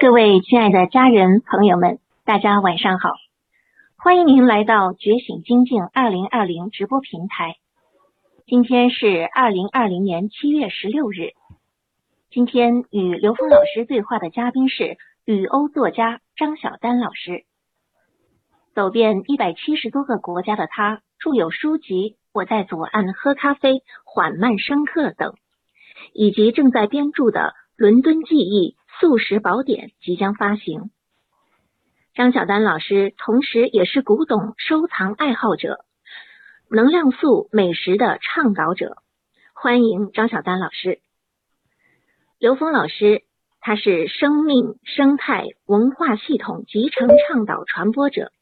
各位亲爱的家人朋友们，大家晚上好！欢迎您来到觉醒精进二零二零直播平台。今天是二零二零年七月十六日。今天与刘峰老师对话的嘉宾是旅欧作家张晓丹老师。走遍一百七十多个国家的他，著有书籍《我在左岸喝咖啡，缓慢深刻》等，以及正在编著的《伦敦记忆》。素食宝典即将发行。张晓丹老师同时也是古董收藏爱好者，能量素美食的倡导者。欢迎张晓丹老师。刘峰老师，他是生命生态文化系统集成倡导传播者，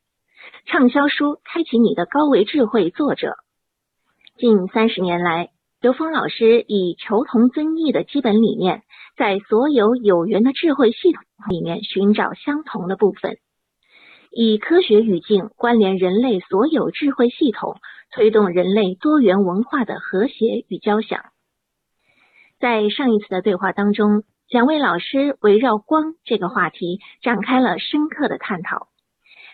畅销书《开启你的高维智慧》作者。近三十年来，刘峰老师以求同尊异的基本理念。在所有有缘的智慧系统里面寻找相同的部分，以科学语境关联人类所有智慧系统，推动人类多元文化的和谐与交响。在上一次的对话当中，两位老师围绕光这个话题展开了深刻的探讨。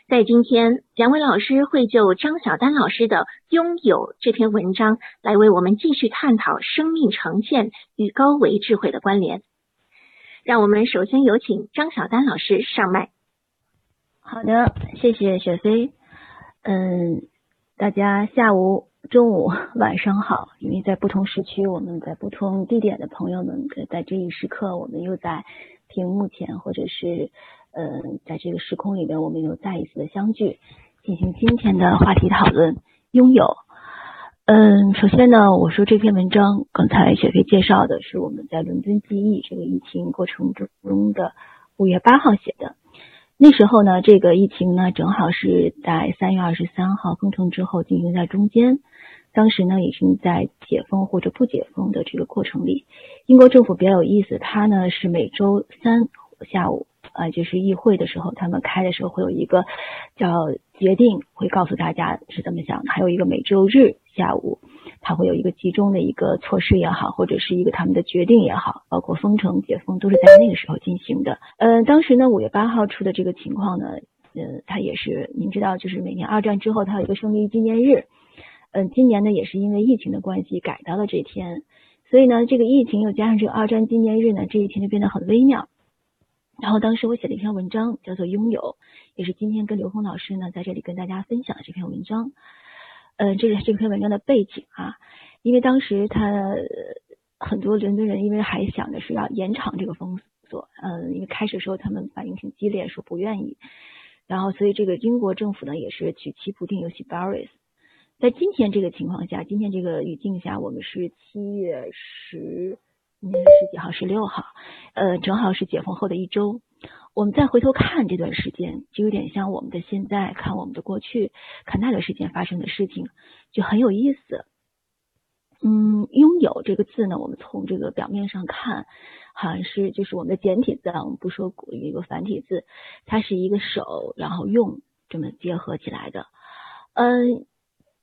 在今天，两位老师会就张晓丹老师的《拥有》这篇文章来为我们继续探讨生命呈现与高维智慧的关联。让我们首先有请张晓丹老师上麦。好的，谢谢雪飞。嗯，大家下午、中午、晚上好。因为在不同时区，我们在不同地点的朋友们，在这一时刻，我们又在屏幕前，或者是嗯，在这个时空里面，我们又再一次的相聚，进行今天的话题讨论。拥有。嗯，首先呢，我说这篇文章，刚才雪飞介绍的是我们在伦敦记忆这个疫情过程中的五月八号写的。那时候呢，这个疫情呢，正好是在三月二十三号封城之后进行在中间。当时呢，已经在解封或者不解封的这个过程里。英国政府比较有意思，它呢是每周三下午。啊，就是议会的时候，他们开的时候会有一个叫决定，会告诉大家是怎么想的。还有一个每周日下午，他会有一个集中的一个措施也好，或者是一个他们的决定也好，包括封城解封都是在那个时候进行的。嗯，当时呢，五月八号出的这个情况呢，呃，它也是您知道，就是每年二战之后它有一个胜利纪念日。嗯，今年呢也是因为疫情的关系改到了这天，所以呢，这个疫情又加上这个二战纪念日呢，这一天就变得很微妙。然后当时我写了一篇文章，叫做《拥有》，也是今天跟刘峰老师呢在这里跟大家分享的这篇文章。嗯，这是这篇文章的背景啊，因为当时他很多伦敦人因为还想着是要延长这个封锁，嗯，因为开始的时候他们反应挺激烈，说不愿意。然后所以这个英国政府呢也是举棋不定，尤其 Boris。在今天这个情况下，今天这个语境下，我们是七月十。今天是几号？十六号，呃，正好是解封后的一周。我们再回头看这段时间，就有点像我们的现在看我们的过去，看那段时间发生的事情，就很有意思。嗯，拥有这个字呢，我们从这个表面上看，好像是就是我们的简体字，啊，我们不说一个繁体字，它是一个手，然后用这么结合起来的。嗯，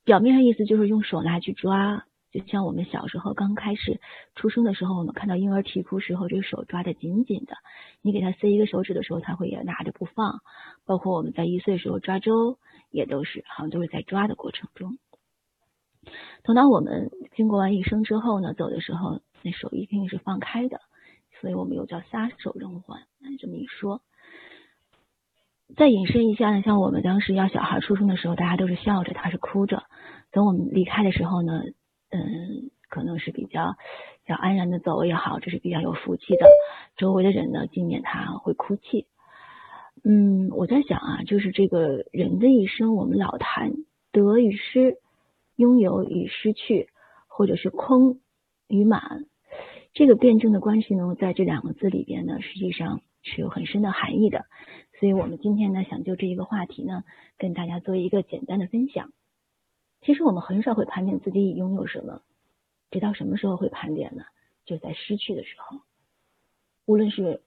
表面上意思就是用手拿去抓。就像我们小时候刚开始出生的时候，我们看到婴儿啼哭时候，这个手抓得紧紧的。你给他塞一个手指的时候，他会也拿着不放。包括我们在一岁时候抓周，也都是好像都是在抓的过程中。等到我们经过完一生之后呢，走的时候那手一定是放开的，所以我们又叫撒手人寰。这么一说，再引申一下呢，像我们当时要小孩出生的时候，大家都是笑着，他是哭着。等我们离开的时候呢？嗯，可能是比较较安然的走也好，这是比较有福气的。周围的人呢，今年他会哭泣。嗯，我在想啊，就是这个人的一生，我们老谈得与失，拥有与失去，或者是空与满，这个辩证的关系呢，在这两个字里边呢，实际上是有很深的含义的。所以我们今天呢，想就这一个话题呢，跟大家做一个简单的分享。其实我们很少会盘点自己已拥有什么，直到什么时候会盘点呢？就在失去的时候，无论是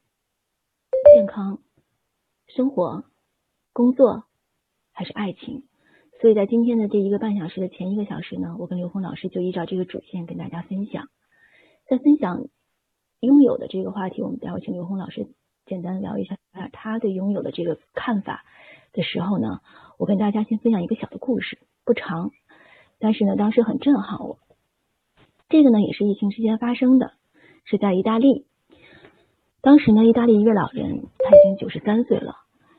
健康、生活、工作还是爱情。所以在今天的这一个半小时的前一个小时呢，我跟刘峰老师就依照这个主线跟大家分享。在分享拥有的这个话题，我们待会请刘峰老师简单聊一下他对拥有的这个看法的时候呢，我跟大家先分享一个小的故事，不长，但是呢，当时很震撼我。这个呢，也是疫情期间发生的，是在意大利。当时呢，意大利一位老人，他已经九十三岁了，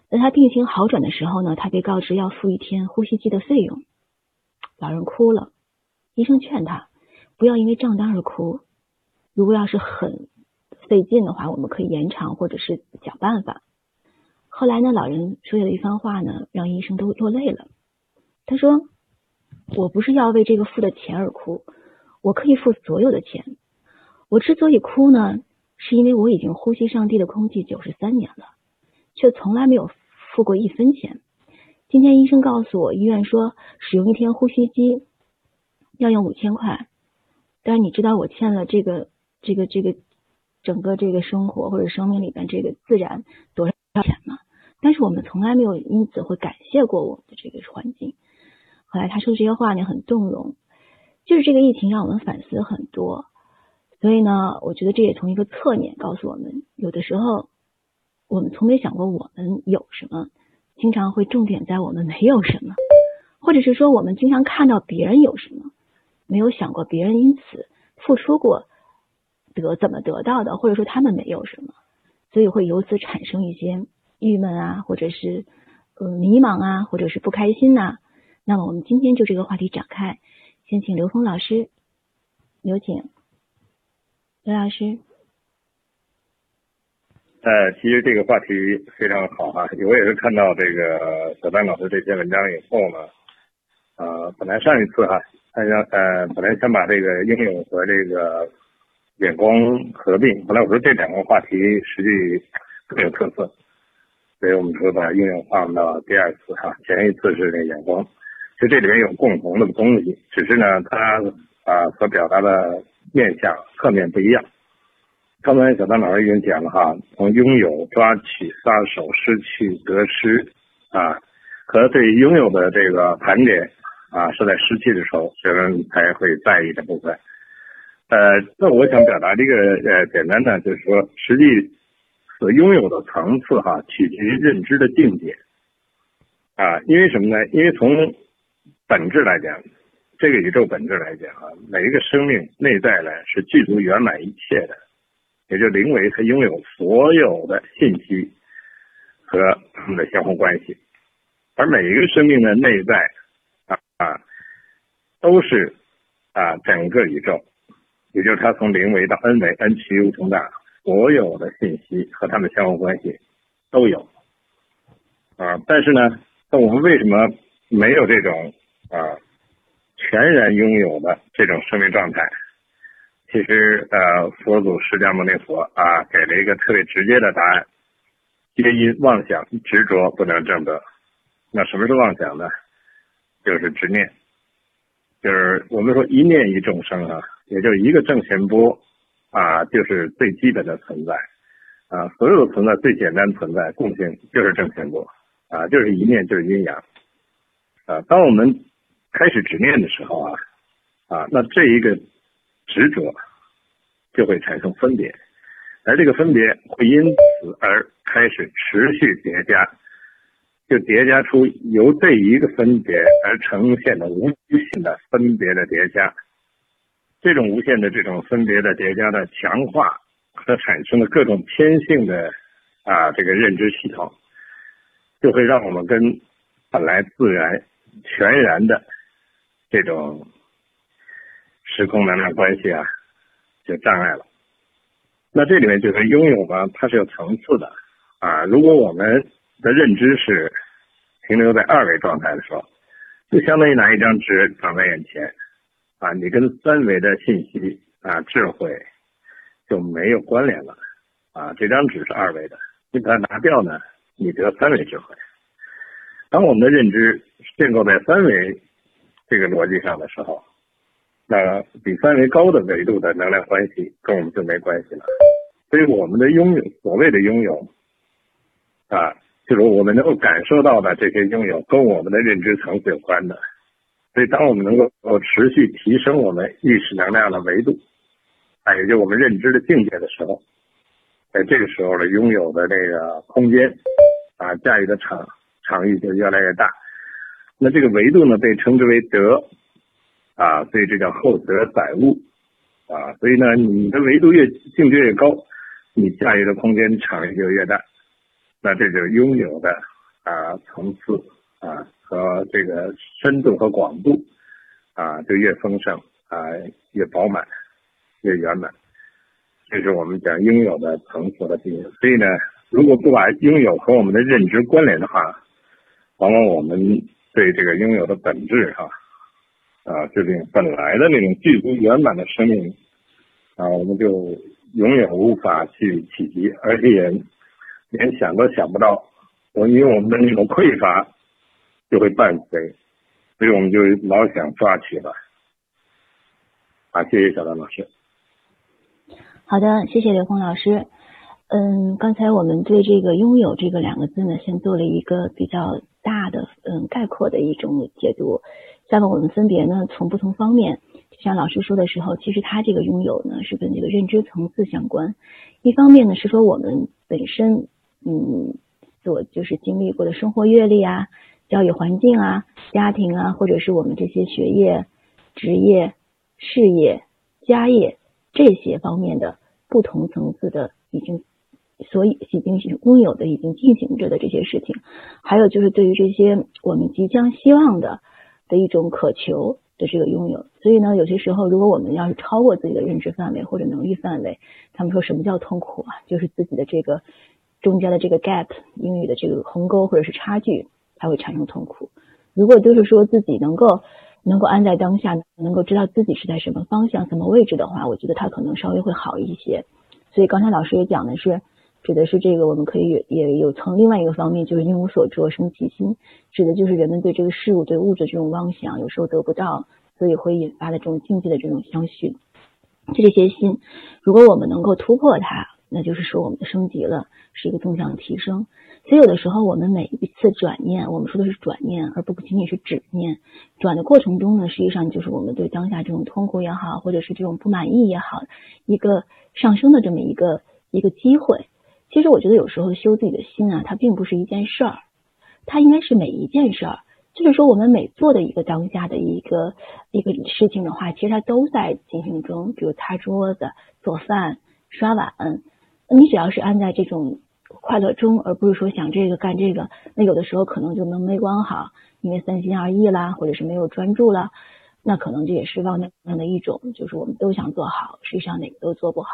在他病情好转的时候呢，他被告知要付一天呼吸机的费用，老人哭了，医生劝他不要因为账单而哭，如果要是很费劲的话，我们可以延长或者是想办法。后来呢，老人说了一番话呢，让医生都落泪了。他说：“我不是要为这个付的钱而哭，我可以付所有的钱。我之所以哭呢。”是因为我已经呼吸上帝的空气九十三年了，却从来没有付过一分钱。今天医生告诉我，医院说使用一天呼吸机要用五千块，但是你知道我欠了这个这个这个整个这个生活或者生命里边这个自然多少钱吗？但是我们从来没有因此会感谢过我们的这个环境。后来他说这些话呢，很动容，就是这个疫情让我们反思很多。所以呢，我觉得这也从一个侧面告诉我们，有的时候我们从没想过我们有什么，经常会重点在我们没有什么，或者是说我们经常看到别人有什么，没有想过别人因此付出过得怎么得到的，或者说他们没有什么，所以会由此产生一些郁闷啊，或者是呃迷茫啊，或者是不开心呐。那么我们今天就这个话题展开，先请刘峰老师，有请。刘老师，呃，其实这个话题非常好哈，我也是看到这个小丹老师这篇文章以后呢，呃，本来上一次哈，他想呃，本来想把这个应用和这个眼光合并，本来我说这两个话题实际更有特色，所以我们说把应用放到第二次哈，前一次是那眼光，实这里面有共同的东西，只是呢，它啊所表达的。面向侧面不一样。刚才小丹老师已经讲了哈，从拥有、抓取、撒手、失去、得失啊，和对拥有的这个盘点啊，是在失去的时候，学生才会在意的部分。呃，那我想表达这个呃，简单的就是说，实际所拥有的层次哈，取决于认知的境界啊。因为什么呢？因为从本质来讲。这个宇宙本质来讲啊，每一个生命内在呢是具足圆满一切的，也就灵为它拥有所有的信息和它们的相互关系，而每一个生命的内在啊啊都是啊整个宇宙，也就是它从灵维到 n 维，n 趋无穷大，所有的信息和它们相互关系都有啊，但是呢，那我们为什么没有这种啊？全然拥有的这种生命状态，其实呃，佛祖释迦牟尼佛啊，给了一个特别直接的答案：皆因妄想执着不能证得。那什么是妄想呢？就是执念，就是我们说一念一众生啊，也就是一个正弦波啊，就是最基本的存在啊，所有的存在最简单存在共性就是正弦波啊，就是一念就是阴阳啊，当我们。开始执念的时候啊，啊，那这一个执着就会产生分别，而这个分别会因此而开始持续叠加，就叠加出由这一个分别而呈现的无限的分别的叠加，这种无限的这种分别的叠加的强化和产生的各种偏性的啊这个认知系统，就会让我们跟本来自然全然的。这种时空能量关系啊，就障碍了。那这里面就是拥有呢，它是有层次的啊。如果我们的认知是停留在二维状态的时候，就相当于拿一张纸放在眼前啊，你跟三维的信息啊、智慧就没有关联了啊。这张纸是二维的，你把它拿掉呢，你得三维智慧。当我们的认知建构在三维。这个逻辑上的时候，那比三维高的维度的能量关系跟我们就没关系了。所以我们的拥有，所谓的拥有，啊，就是我们能够感受到的这些拥有，跟我们的认知层次有关的。所以，当我们能够持续提升我们意识能量的维度，啊，也就我们认知的境界的时候，在这个时候的拥有的这个空间啊，驾驭的场场域就越来越大。那这个维度呢，被称之为德，啊，所以这叫厚德载物，啊，所以呢，你的维度越境界越高，你驾驭的空间场域就越大，那这就拥有的啊层次啊和这个深度和广度啊就越丰盛啊越饱满越圆满，这是我们讲拥有的层次的定义。所以呢，如果不把拥有和我们的认知关联的话，往往我们。对这个拥有的本质哈，啊，这种本来的那种具足圆满的生命啊，我们就永远无法去企及，而且也连想都想不到，我因为我们的那种匮乏就会伴随，所以我们就老想抓取了。啊，谢谢小丹老师。好的，谢谢刘峰老师。嗯，刚才我们对这个“拥有”这个两个字呢，先做了一个比较。大的嗯概括的一种解读，下面我们分别呢从不同方面，就像老师说的时候，其实他这个拥有呢是跟这个认知层次相关。一方面呢是说我们本身嗯所就是经历过的生活阅历啊、教育环境啊、家庭啊，或者是我们这些学业、职业、事业、家业这些方面的不同层次的已经。所以已经拥有的、已经进行着的这些事情，还有就是对于这些我们即将希望的的一种渴求的这个拥有。所以呢，有些时候如果我们要是超过自己的认知范围或者能力范围，他们说什么叫痛苦啊？就是自己的这个中间的这个 gap，英语的这个鸿沟或者是差距，才会产生痛苦。如果就是说自己能够能够安在当下，能够知道自己是在什么方向、什么位置的话，我觉得他可能稍微会好一些。所以刚才老师也讲的是。指的是这个，我们可以也有从另外一个方面，就是因无所着生其心，指的就是人们对这个事物、对物质这种妄想，有时候得不到，所以会引发的这种境界的这种相续。就这些心，如果我们能够突破它，那就是说我们的升级了，是一个纵向提升。所以有的时候我们每一次转念，我们说的是转念，而不仅仅是止念。转的过程中呢，实际上就是我们对当下这种痛苦也好，或者是这种不满意也好，一个上升的这么一个一个机会。其实我觉得有时候修自己的心啊，它并不是一件事儿，它应该是每一件事儿。就是说，我们每做的一个当下的一个一个事情的话，其实它都在进行中。比如擦桌子、做饭、刷碗，你只要是安在这种快乐中，而不是说想这个干这个，那有的时候可能就能没管好，因为三心二意啦，或者是没有专注了。那可能这也是妄念的一种，就是我们都想做好，实际上哪个都做不好。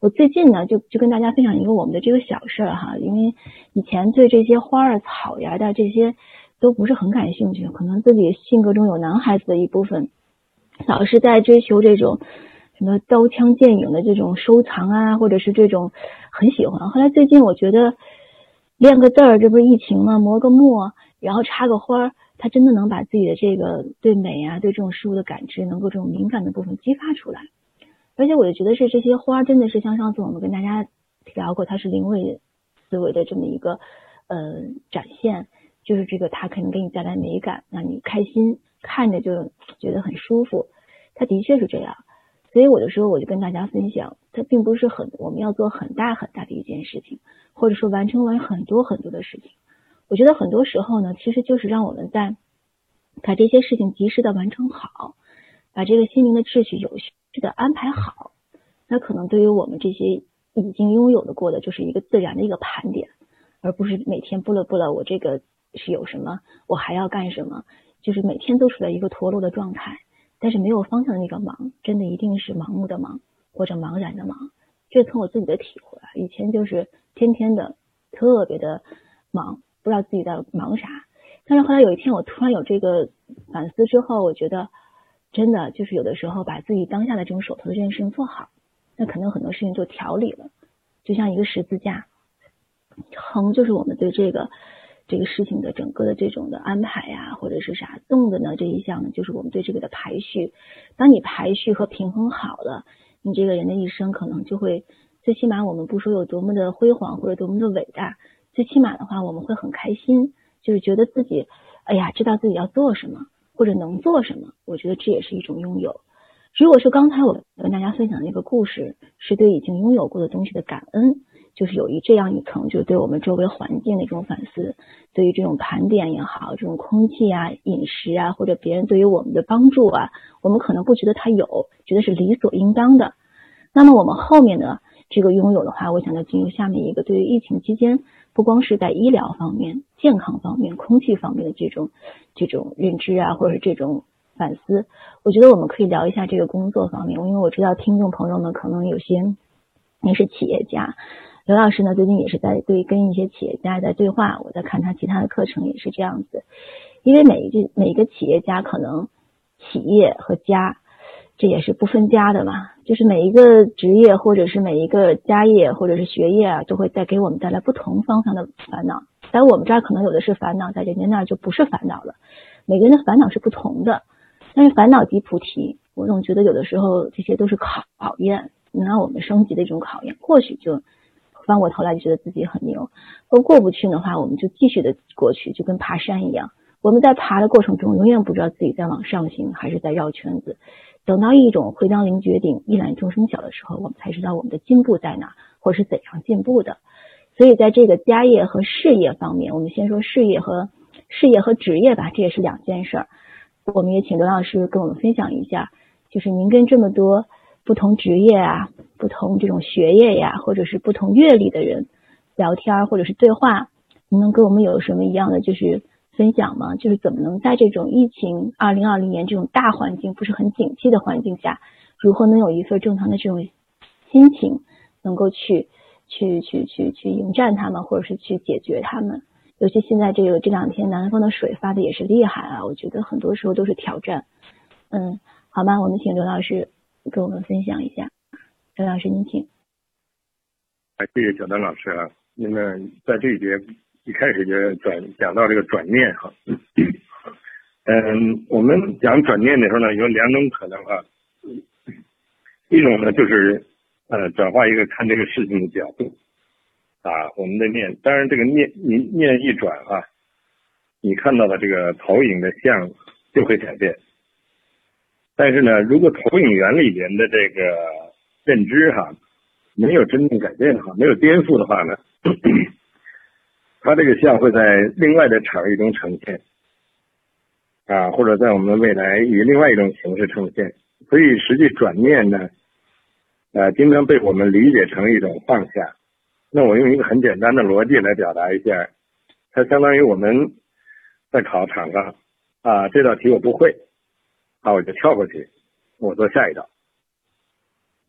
我最近呢，就就跟大家分享一个我们的这个小事儿哈，因为以前对这些花儿、草呀的这些都不是很感兴趣，可能自己性格中有男孩子的一部分，老是在追求这种什么刀枪剑影的这种收藏啊，或者是这种很喜欢。后来最近我觉得练个字儿，这不是疫情吗？磨个墨，然后插个花儿。他真的能把自己的这个对美啊，对这种事物的感知，能够这种敏感的部分激发出来。而且我就觉得是这些花真的是像上次我们跟大家聊过，它是灵位思维的这么一个呃展现，就是这个它可能给你带来美感，让你开心，看着就觉得很舒服。它的确是这样，所以我的时候我就跟大家分享，它并不是很我们要做很大很大的一件事情，或者说完成完很多很多的事情。我觉得很多时候呢，其实就是让我们在把这些事情及时的完成好，把这个心灵的秩序有序的安排好。那可能对于我们这些已经拥有的过的，就是一个自然的一个盘点，而不是每天不了不了，我这个是有什么，我还要干什么，就是每天都处在一个陀螺的状态，但是没有方向的那个忙，真的一定是盲目的忙或者茫然的忙。这从我自己的体会啊，以前就是天天的特别的忙。不知道自己在忙啥，但是后来有一天我突然有这个反思之后，我觉得真的就是有的时候把自己当下的这种手头的这件事情做好，那可能很多事情就调理了。就像一个十字架，横就是我们对这个这个事情的整个的这种的安排呀，或者是啥；纵的呢这一项呢，就是我们对这个的排序。当你排序和平衡好了，你这个人的一生可能就会，最起码我们不说有多么的辉煌或者多么的伟大。最起码的话，我们会很开心，就是觉得自己，哎呀，知道自己要做什么或者能做什么。我觉得这也是一种拥有。如果说刚才我跟大家分享的那个故事是对已经拥有过的东西的感恩，就是有一这样一层，就是对我们周围环境的一种反思，对于这种盘点也好，这种空气啊、饮食啊，或者别人对于我们的帮助啊，我们可能不觉得他有，觉得是理所应当的。那么我们后面呢，这个拥有的话，我想要进入下面一个，对于疫情期间，不光是在医疗方面、健康方面、空气方面的这种这种认知啊，或者是这种反思，我觉得我们可以聊一下这个工作方面，因为我知道听众朋友们可能有些您是企业家。刘老师呢，最近也是在对跟一些企业家在对话，我在看他其他的课程也是这样子。因为每一句每一个企业家可能企业和家，这也是不分家的嘛。就是每一个职业或者是每一个家业或者是学业啊，都会带给我们带来不同方向的烦恼。在我们这儿可能有的是烦恼，在人家那儿就不是烦恼了。每个人的烦恼是不同的，但是烦恼即菩提。我总觉得有的时候这些都是考考验，能让我们升级的一种考验。或许就。翻过头来就觉得自己很牛，或过不去的话，我们就继续的过去，就跟爬山一样。我们在爬的过程中，永远不知道自己在往上行还是在绕圈子。等到一种会当凌绝顶，一览众生小的时候，我们才知道我们的进步在哪，或是怎样进步的。所以在这个家业和事业方面，我们先说事业和事业和职业吧，这也是两件事儿。我们也请刘老师跟我们分享一下，就是您跟这么多。不同职业啊，不同这种学业呀，或者是不同阅历的人聊天或者是对话，你能跟我们有什么一样的就是分享吗？就是怎么能在这种疫情二零二零年这种大环境不是很景气的环境下，如何能有一份正常的这种心情，能够去去去去去迎战他们，或者是去解决他们？尤其现在这个这两天南方的水发的也是厉害啊，我觉得很多时候都是挑战。嗯，好吧，我们请刘老师。跟我们分享一下，刘老师您请。哎，谢谢小丹老师啊。那么在这一节一开始就转讲到这个转念哈。嗯，我们讲转念的时候呢，有两种可能哈。一种呢就是呃转化一个看这个事情的角度啊，我们的念，当然这个念你念一转啊，你看到的这个投影的像就会改变。但是呢，如果投影源里边的这个认知哈，没有真正改变的话，没有颠覆的话呢，它这个像会在另外的场域中呈现，啊，或者在我们未来以另外一种形式呈现。所以实际转念呢，呃，经常被我们理解成一种放下。那我用一个很简单的逻辑来表达一下，它相当于我们在考场上啊，这道题我不会。那我就跳过去，我做下一道。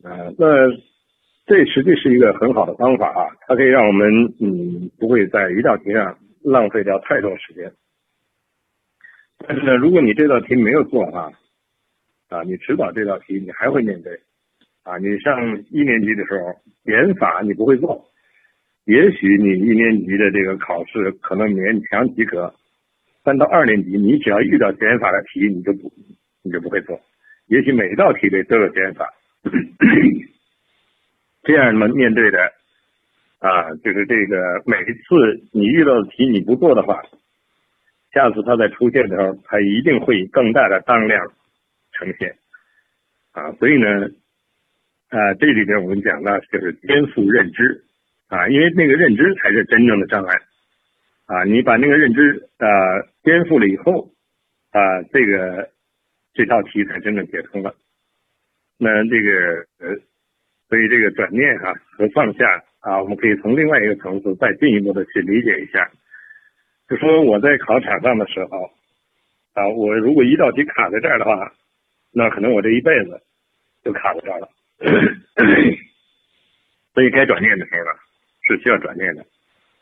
啊，那这实际是一个很好的方法啊，它可以让我们嗯不会在一道题上浪费掉太多时间。但是呢，如果你这道题没有做哈，啊，你迟早这道题你还会面对。啊，你上一年级的时候减法你不会做，也许你一年级的这个考试可能勉强及格，但到二年级你只要遇到减法的题你就不。你就不会做，也许每一道题里都有减法，这样呢面对的啊，就是这个每一次你遇到的题你不做的话，下次它再出现的时候，它一定会以更大的当量呈现啊，所以呢，啊这里边我们讲的就是颠覆认知啊，因为那个认知才是真正的障碍啊，你把那个认知啊颠覆了以后啊这个。这道题才真正解通了。那这个呃，所以这个转念哈和放下啊，我们可以从另外一个层次再进一步的去理解一下。就说我在考场上的时候啊，我如果一道题卡在这儿的话，那可能我这一辈子就卡在这儿了。所以该转念的时候呢，是需要转念的。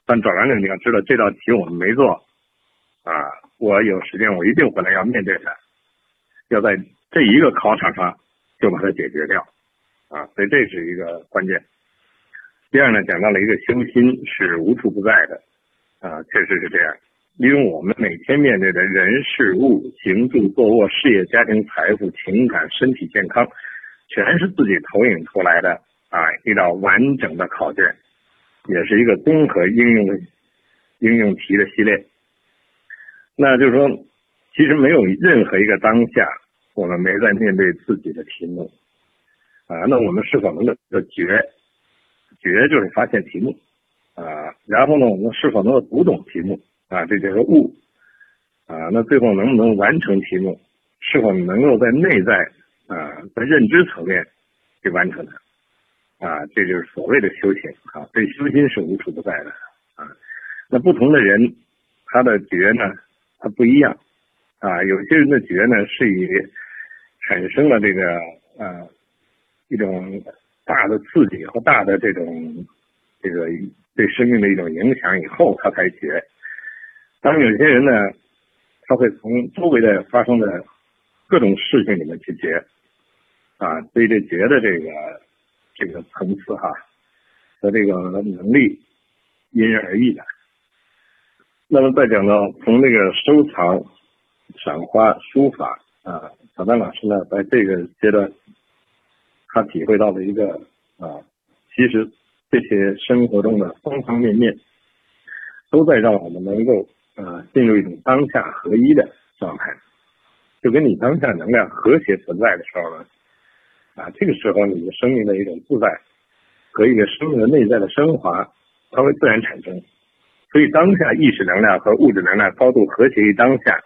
但转完了，你要知道这道题我们没做啊，我有时间我一定回来要面对它。要在这一个考场上就把它解决掉啊，所以这是一个关键。第二呢，讲到了一个修心是无处不在的啊，确实是这样。因为我们每天面对的人事物、行住坐卧、事业、家庭、财富、情感、身体健康，全是自己投影出来的啊，一道完整的考卷，也是一个综合应用的应用题的系列。那就是说。其实没有任何一个当下，我们没在面对自己的题目啊。那我们是否能够觉觉就是发现题目啊，然后呢，我们是否能够读懂题目啊，这就是悟啊。那最后能不能完成题目，是否能够在内在啊，在认知层面去完成它啊，这就是所谓的修行啊。这修心是无处不在的啊。那不同的人，他的觉呢，他不一样啊。有些人的觉呢，是以产生了这个呃一种大的刺激和大的这种这个对生命的一种影响以后，他才觉。当，有些人呢，他会从周围的发生的各种事情里面去觉啊，对这觉的这个这个层次哈和这个能力因人而异的。那么再讲到从那个收藏、赏花、书法啊。小丹老师呢，在这个阶段，他体会到了一个啊，其实这些生活中的方方面面，都在让我们能够啊进入一种当下合一的状态，就跟你当下能量和谐存在的时候呢，啊，这个时候你的生命的一种自在和一个生命的内在的升华，它会自然产生。所以当下意识能量和物质能量高度和谐于当下，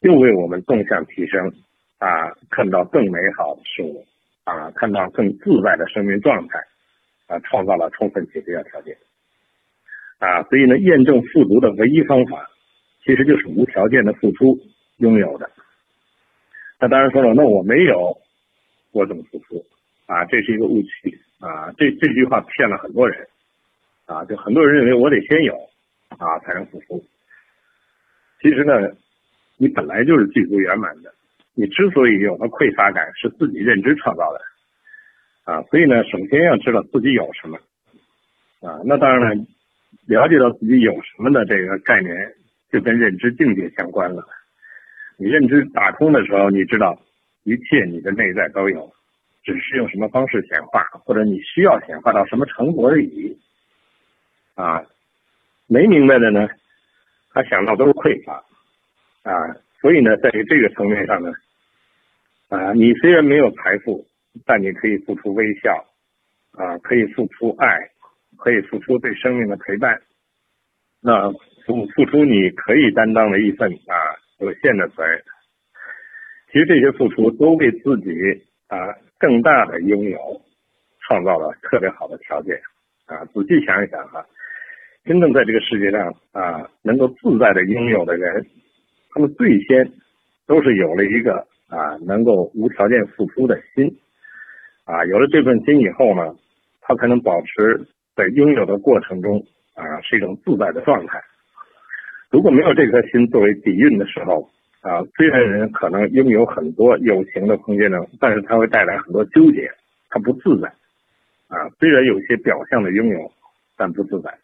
又为我们纵向提升。啊，看到更美好的事物，啊，看到更自在的生命状态，啊，创造了充分解决的条件，啊，所以呢，验证富足的唯一方法，其实就是无条件的付出拥有的。那当然说了，那我没有，我怎么付出？啊，这是一个误区啊，这这句话骗了很多人，啊，就很多人认为我得先有，啊，才能付出。其实呢，你本来就是具足圆满的。你之所以有了匮乏感，是自己认知创造的，啊，所以呢，首先要知道自己有什么，啊，那当然了，了解到自己有什么的这个概念，就跟认知境界相关了。你认知打通的时候，你知道一切你的内在都有，只是用什么方式显化，或者你需要显化到什么程度而已，啊，没明白的呢，他想到都是匮乏，啊。所以呢，在于这个层面上呢，啊，你虽然没有财富，但你可以付出微笑，啊，可以付出爱，可以付出对生命的陪伴，那付付出你可以担当的一份啊有限的责任。其实这些付出都为自己啊更大的拥有创造了特别好的条件啊。仔细想一想哈，真正在这个世界上啊能够自在的拥有的人。他们最先都是有了一个啊，能够无条件付出的心啊，有了这份心以后呢，他才能保持在拥有的过程中啊是一种自在的状态。如果没有这颗心作为底蕴的时候啊，虽然人可能拥有很多有形的空间呢，但是它会带来很多纠结，它不自在啊。虽然有些表象的拥有，但不自在。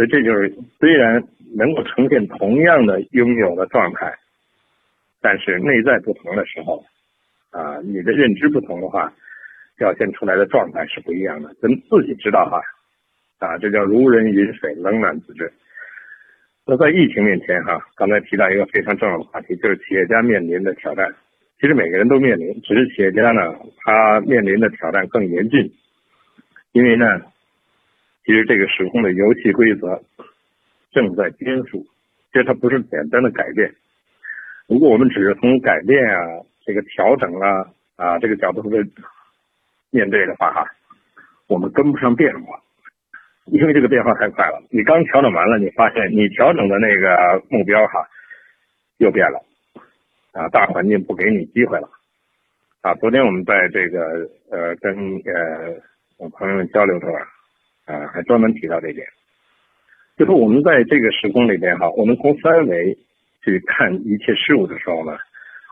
所以这就是虽然能够呈现同样的拥有的状态，但是内在不同的时候，啊，你的认知不同的话，表现出来的状态是不一样的。咱自己知道哈，啊，这叫如人饮水，冷暖自知。那在疫情面前哈，刚才提到一个非常重要的话题，就是企业家面临的挑战。其实每个人都面临，只是企业家呢，他面临的挑战更严峻，因为呢。其实这个时空的游戏规则正在颠覆，其实它不是简单的改变。如果我们只是从改变啊、这个调整啊啊这个角度去面对的话哈，我们跟不上变化，因为这个变化太快了。你刚调整完了，你发现你调整的那个目标哈又变了啊，大环境不给你机会了啊。昨天我们在这个呃跟呃我朋友们交流的时候。啊，还专门提到这点，就是我们在这个时空里边哈，我们从三维去看一切事物的时候呢，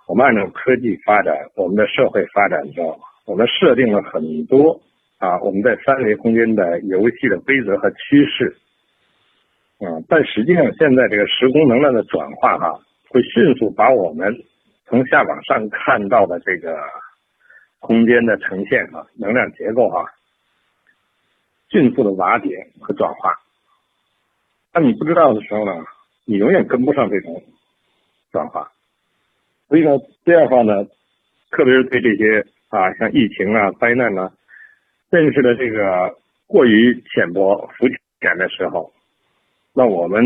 我们按照科技发展，我们的社会发展中，我们设定了很多啊，我们在三维空间的游戏的规则和趋势，嗯，但实际上现在这个时空能量的转化哈，会迅速把我们从下往上看到的这个空间的呈现啊，能量结构哈。迅速的瓦解和转化，当你不知道的时候呢，你永远跟不上这种转化。所以呢，这样的话呢，特别是对这些啊，像疫情啊、灾难啊，认识的这个过于浅薄、肤浅的时候，那我们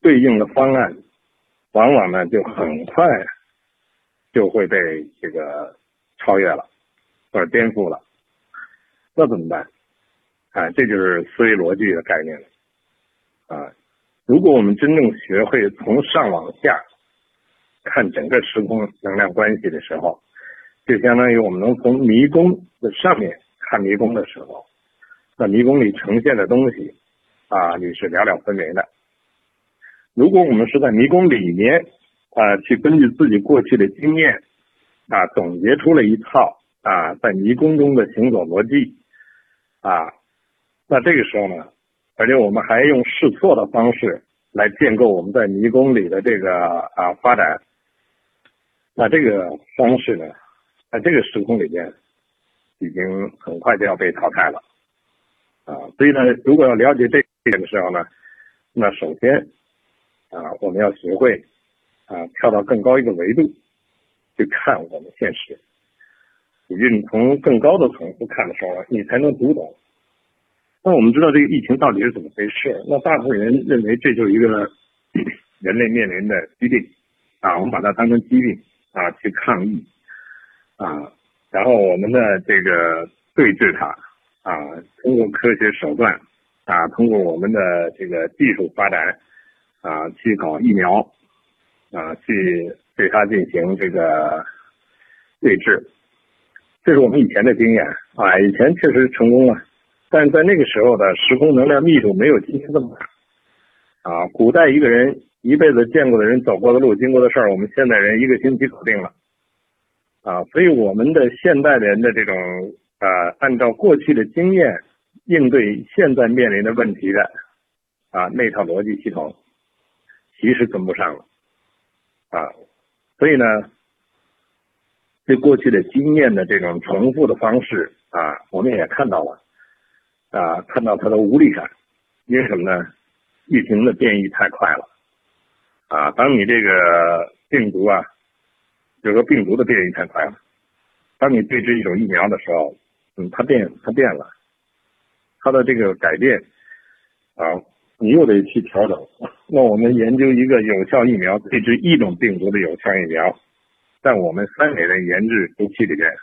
对应的方案，往往呢就很快就会被这个超越了，或者颠覆了。那怎么办？啊，这就是思维逻辑的概念了。啊，如果我们真正学会从上往下看整个时空能量关系的时候，就相当于我们能从迷宫的上面看迷宫的时候，那迷宫里呈现的东西啊，你是了了分明的。如果我们是在迷宫里面啊，去根据自己过去的经验啊，总结出了一套啊，在迷宫中的行走逻辑。啊，那这个时候呢，而且我们还用试错的方式来建构我们在迷宫里的这个啊发展，那这个方式呢，在这个时空里边已经很快就要被淘汰了啊。所以呢，如果要了解这一点的时候呢，那首先啊，我们要学会啊跳到更高一个维度去看我们现实。也就是你从更高的层次看的时候，你才能读懂。那我们知道这个疫情到底是怎么回事？那大部分人认为这就是一个 人类面临的疾病啊，我们把它当成疾病啊去抗疫啊，然后我们的这个对峙它啊，通过科学手段啊，通过我们的这个技术发展啊，去搞疫苗啊，去对它进行这个对峙。这是我们以前的经验啊，以前确实成功了，但在那个时候的时空能量密度没有今天这么大啊。古代一个人一辈子见过的人、走过的路、经过的事儿，我们现代人一个星期搞定了啊。所以我们的现代人的这种啊，按照过去的经验应对现在面临的问题的啊那套逻辑系统，其实跟不上了啊。所以呢。对过去的经验的这种重复的方式啊，我们也看到了啊，看到它的无力感。因为什么呢？疫情的变异太快了啊！当你这个病毒啊，就是说病毒的变异太快了，当你对峙一种疫苗的时候，嗯，它变它变了，它的这个改变啊，你又得去调整。那我们研究一个有效疫苗对峙一种病毒的有效疫苗。在我们三年的研制周期里边，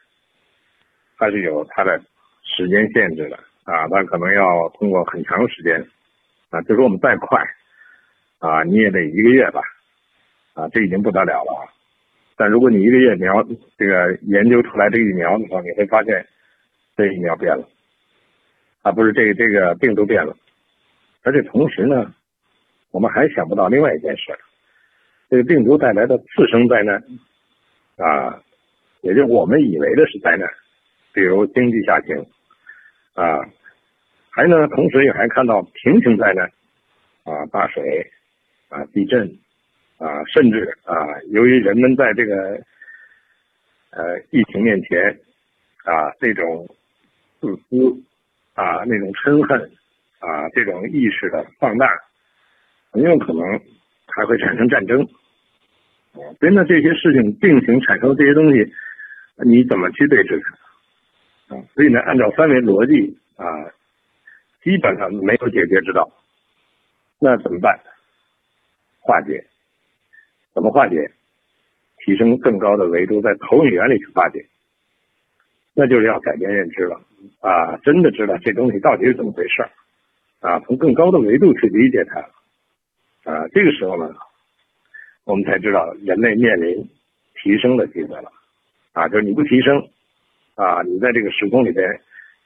它是有它的时间限制的啊，但可能要通过很长时间啊，就说我们再快啊，你也得一个月吧啊，这已经不得了了。但如果你一个月苗这个研究出来这疫苗的时候，你会发现这疫苗变了啊，不是这个这个病毒变了，而且同时呢，我们还想不到另外一件事，这个病毒带来的次生灾难。啊，也就我们以为的是灾难，比如经济下行，啊，还呢，同时也还看到平行灾难，啊，大水，啊，地震，啊，甚至啊，由于人们在这个呃疫情面前，啊，这种自私，啊，那种嗔恨，啊，这种意识的放大，很有可能还会产生战争。所以呢，这些事情并行产生这些东西，你怎么去对峙它？啊，所以呢，按照三维逻辑啊，基本上没有解决之道。那怎么办？化解？怎么化解？提升更高的维度，在投影原理去化解。那就是要改变认知了啊！真的知道这东西到底是怎么回事啊？从更高的维度去理解它啊！这个时候呢？我们才知道人类面临提升的机会了，啊，就是你不提升，啊，你在这个时空里边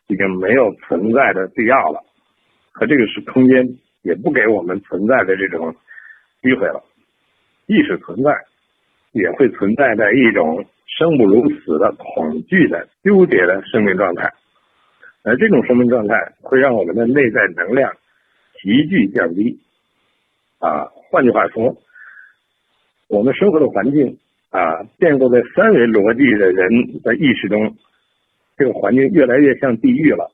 已经没有存在的必要了，和这个是空间也不给我们存在的这种机会了。意识存在，也会存在在一种生不如死的恐惧的纠结的生命状态，而这种生命状态会让我们的内在能量急剧降低，啊，换句话说。我们生活的环境啊，建构在三维逻辑的人的意识中，这个环境越来越像地狱了。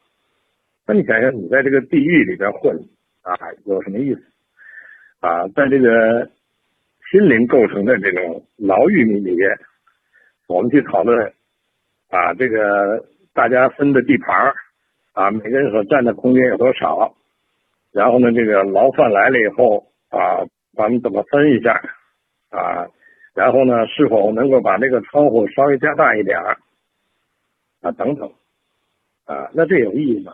那你想想，你在这个地狱里边混啊，有什么意思？啊，在这个心灵构成的这种牢狱里边，我们去讨论啊，这个大家分的地盘啊，每个人所占的空间有多少，然后呢，这个牢饭来了以后啊，咱们怎么分一下啊？然后呢，是否能够把这个窗户稍微加大一点啊？等等啊，那这有意义吗？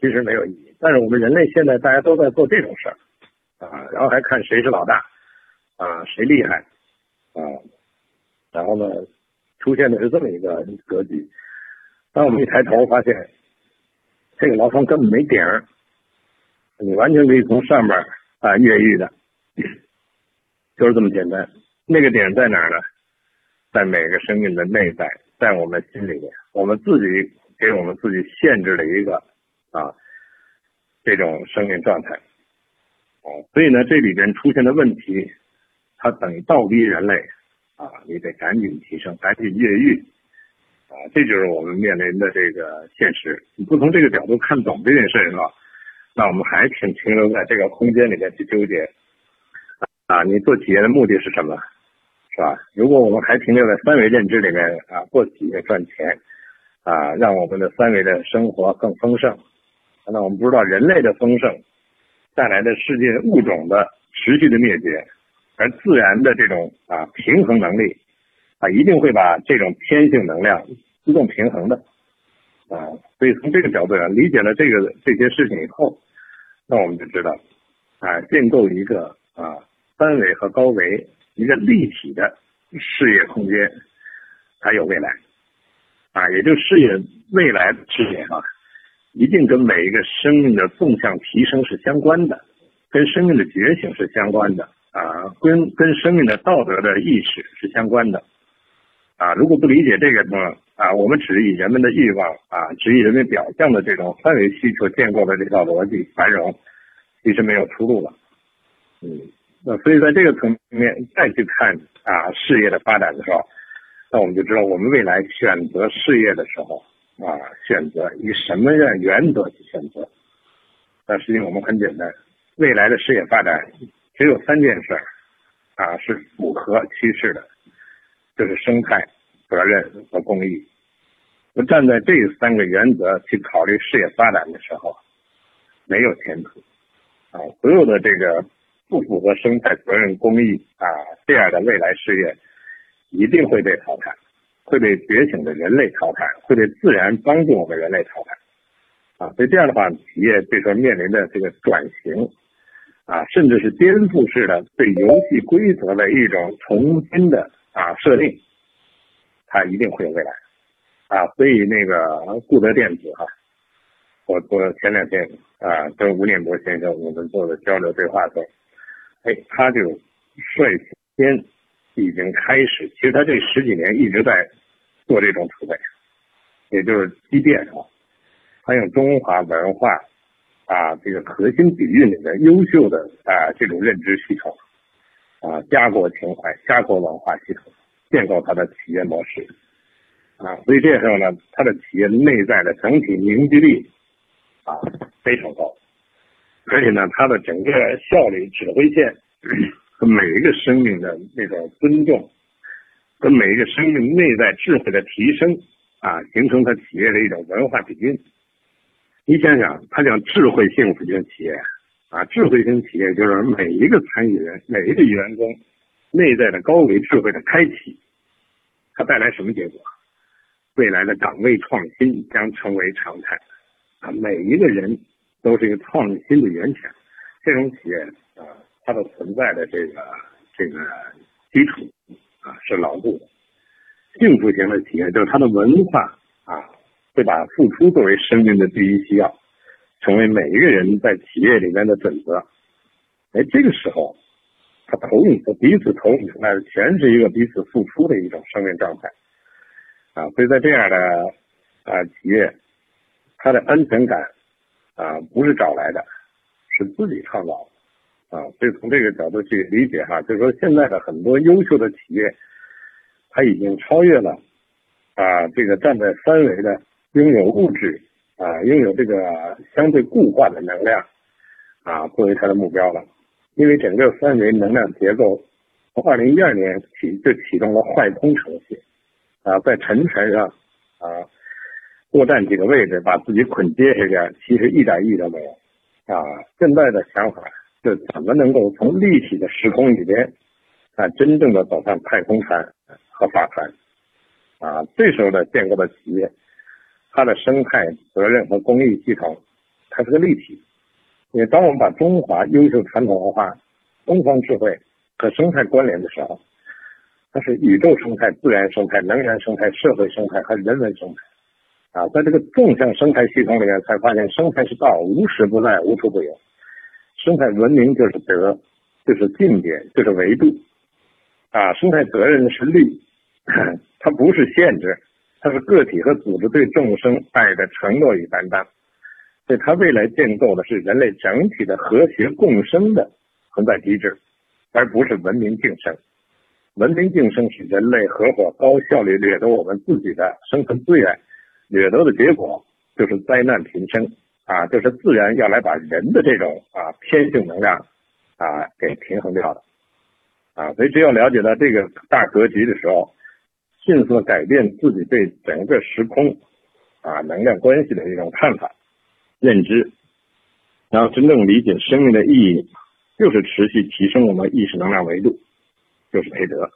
其实没有意义。但是我们人类现在大家都在做这种事儿啊，然后还看谁是老大啊，谁厉害啊，然后呢，出现的是这么一个格局。当我们一抬头发现，这个牢房根本没顶儿，你完全可以从上面啊越狱的，就是这么简单。那个点在哪儿呢？在每个生命的内在，在我们心里面，我们自己给我们自己限制了一个啊这种生命状态。哦，所以呢，这里边出现的问题，它等于倒逼人类啊，你得赶紧提升，赶紧越狱啊，这就是我们面临的这个现实。你不从这个角度看懂这件事的话，那我们还挺停留在这个空间里面去纠结啊。你做企业的目的是什么？是吧？如果我们还停留在三维认知里面啊，做企业赚钱啊，让我们的三维的生活更丰盛，那我们不知道人类的丰盛带来的世界物种的持续的灭绝，而自然的这种啊平衡能力啊，一定会把这种偏性能量自动平衡的啊。所以从这个角度上理解了这个这些事情以后，那我们就知道啊，建构一个啊三维和高维。一个立体的事业空间才有未来啊，也就事业未来的事业啊，一定跟每一个生命的纵向提升是相关的，跟生命的觉醒是相关的啊，跟跟生命的道德的意识是相关的啊。如果不理解这个呢啊，我们只以人们的欲望啊，只以人们表象的这种范围需求建构的这套逻辑繁荣，其实没有出路了，嗯。那所以在这个层面再去看啊事业的发展的时候，那我们就知道我们未来选择事业的时候啊，选择以什么样原则去选择？那实际上我们很简单，未来的事业发展只有三件事啊是符合趋势的，就是生态、责任和公益。那站在这三个原则去考虑事业发展的时候，没有前途啊！所有的这个。不符合生态责任公益啊，这样的未来事业一定会被淘汰，会被觉醒的人类淘汰，会被自然帮助我们人类淘汰啊。所以这样的话，企业这时候面临的这个转型啊，甚至是颠覆式的对游戏规则的一种重新的啊设定，它一定会有未来啊。所以那个固德电子哈，我我前两天啊跟吴念博先生我们做的交流对话的时候。哎，他就率先已经开始，其实他这十几年一直在做这种储备，也就是积淀啊。他用中华文化啊这个核心底蕴里面优秀的啊这种认知系统啊家国情怀、家国文化系统，建构他的企业模式啊。所以这时候呢，他的企业内在的整体凝聚力啊非常高。而且呢，它的整个效率、指挥线 和每一个生命的那种尊重，跟每一个生命内在智慧的提升啊，形成它企业的一种文化底蕴。你想想，它叫智慧幸福型企业啊，智慧型企业就是每一个参与人、每一个员工内在的高维智慧的开启，它带来什么结果？未来的岗位创新将成为常态啊，每一个人。都是一个创新的源泉，这种企业啊，它的存在的这个这个基础啊是牢固的。幸福型的企业就是它的文化啊，会把付出作为生命的第一需要，成为每一个人在企业里面的准则。哎，这个时候，他投影的彼此投影出来的全是一个彼此付出的一种生命状态啊。所以在这样的啊企业，它的安全感。啊，不是找来的，是自己创造的啊！所以从这个角度去理解哈，就是说现在的很多优秀的企业，它已经超越了啊这个站在三维的拥有物质啊，拥有这个相对固化的能量啊作为它的目标了。因为整个三维能量结构从二零一二年起就启动了坏空程序啊，在沉船上啊。多占几个位置，把自己捆结实点，其实一点意义都没有啊！现在的想法是怎么能够从立体的时空里边啊，真正的走向太空船和法船啊？这时候的建构的企业，它的生态责任和公益系统，它是个立体。因为当我们把中华优秀传统文化、东方智慧和生态关联的时候，它是宇宙生态、自然生态、能源生态、社会生态和人文生态。啊，在这个纵向生态系统里面，才发现生态是道，无时不在，无处不有。生态文明就是德，就是境界，就是维度。啊，生态责任是律，它不是限制，它是个体和组织对众生爱的承诺与担当。所以，它未来建构的是人类整体的和谐共生的存在机制，而不是文明竞争。文明竞争是人类合伙高效率掠夺我们自己的生存资源。掠夺的结果就是灾难频生啊，就是自然要来把人的这种啊偏性能量啊给平衡掉的啊，所以只有了解到这个大格局的时候，迅速改变自己对整个时空啊能量关系的一种看法认知，然后真正理解生命的意义，就是持续提升我们意识能量维度，就是培德，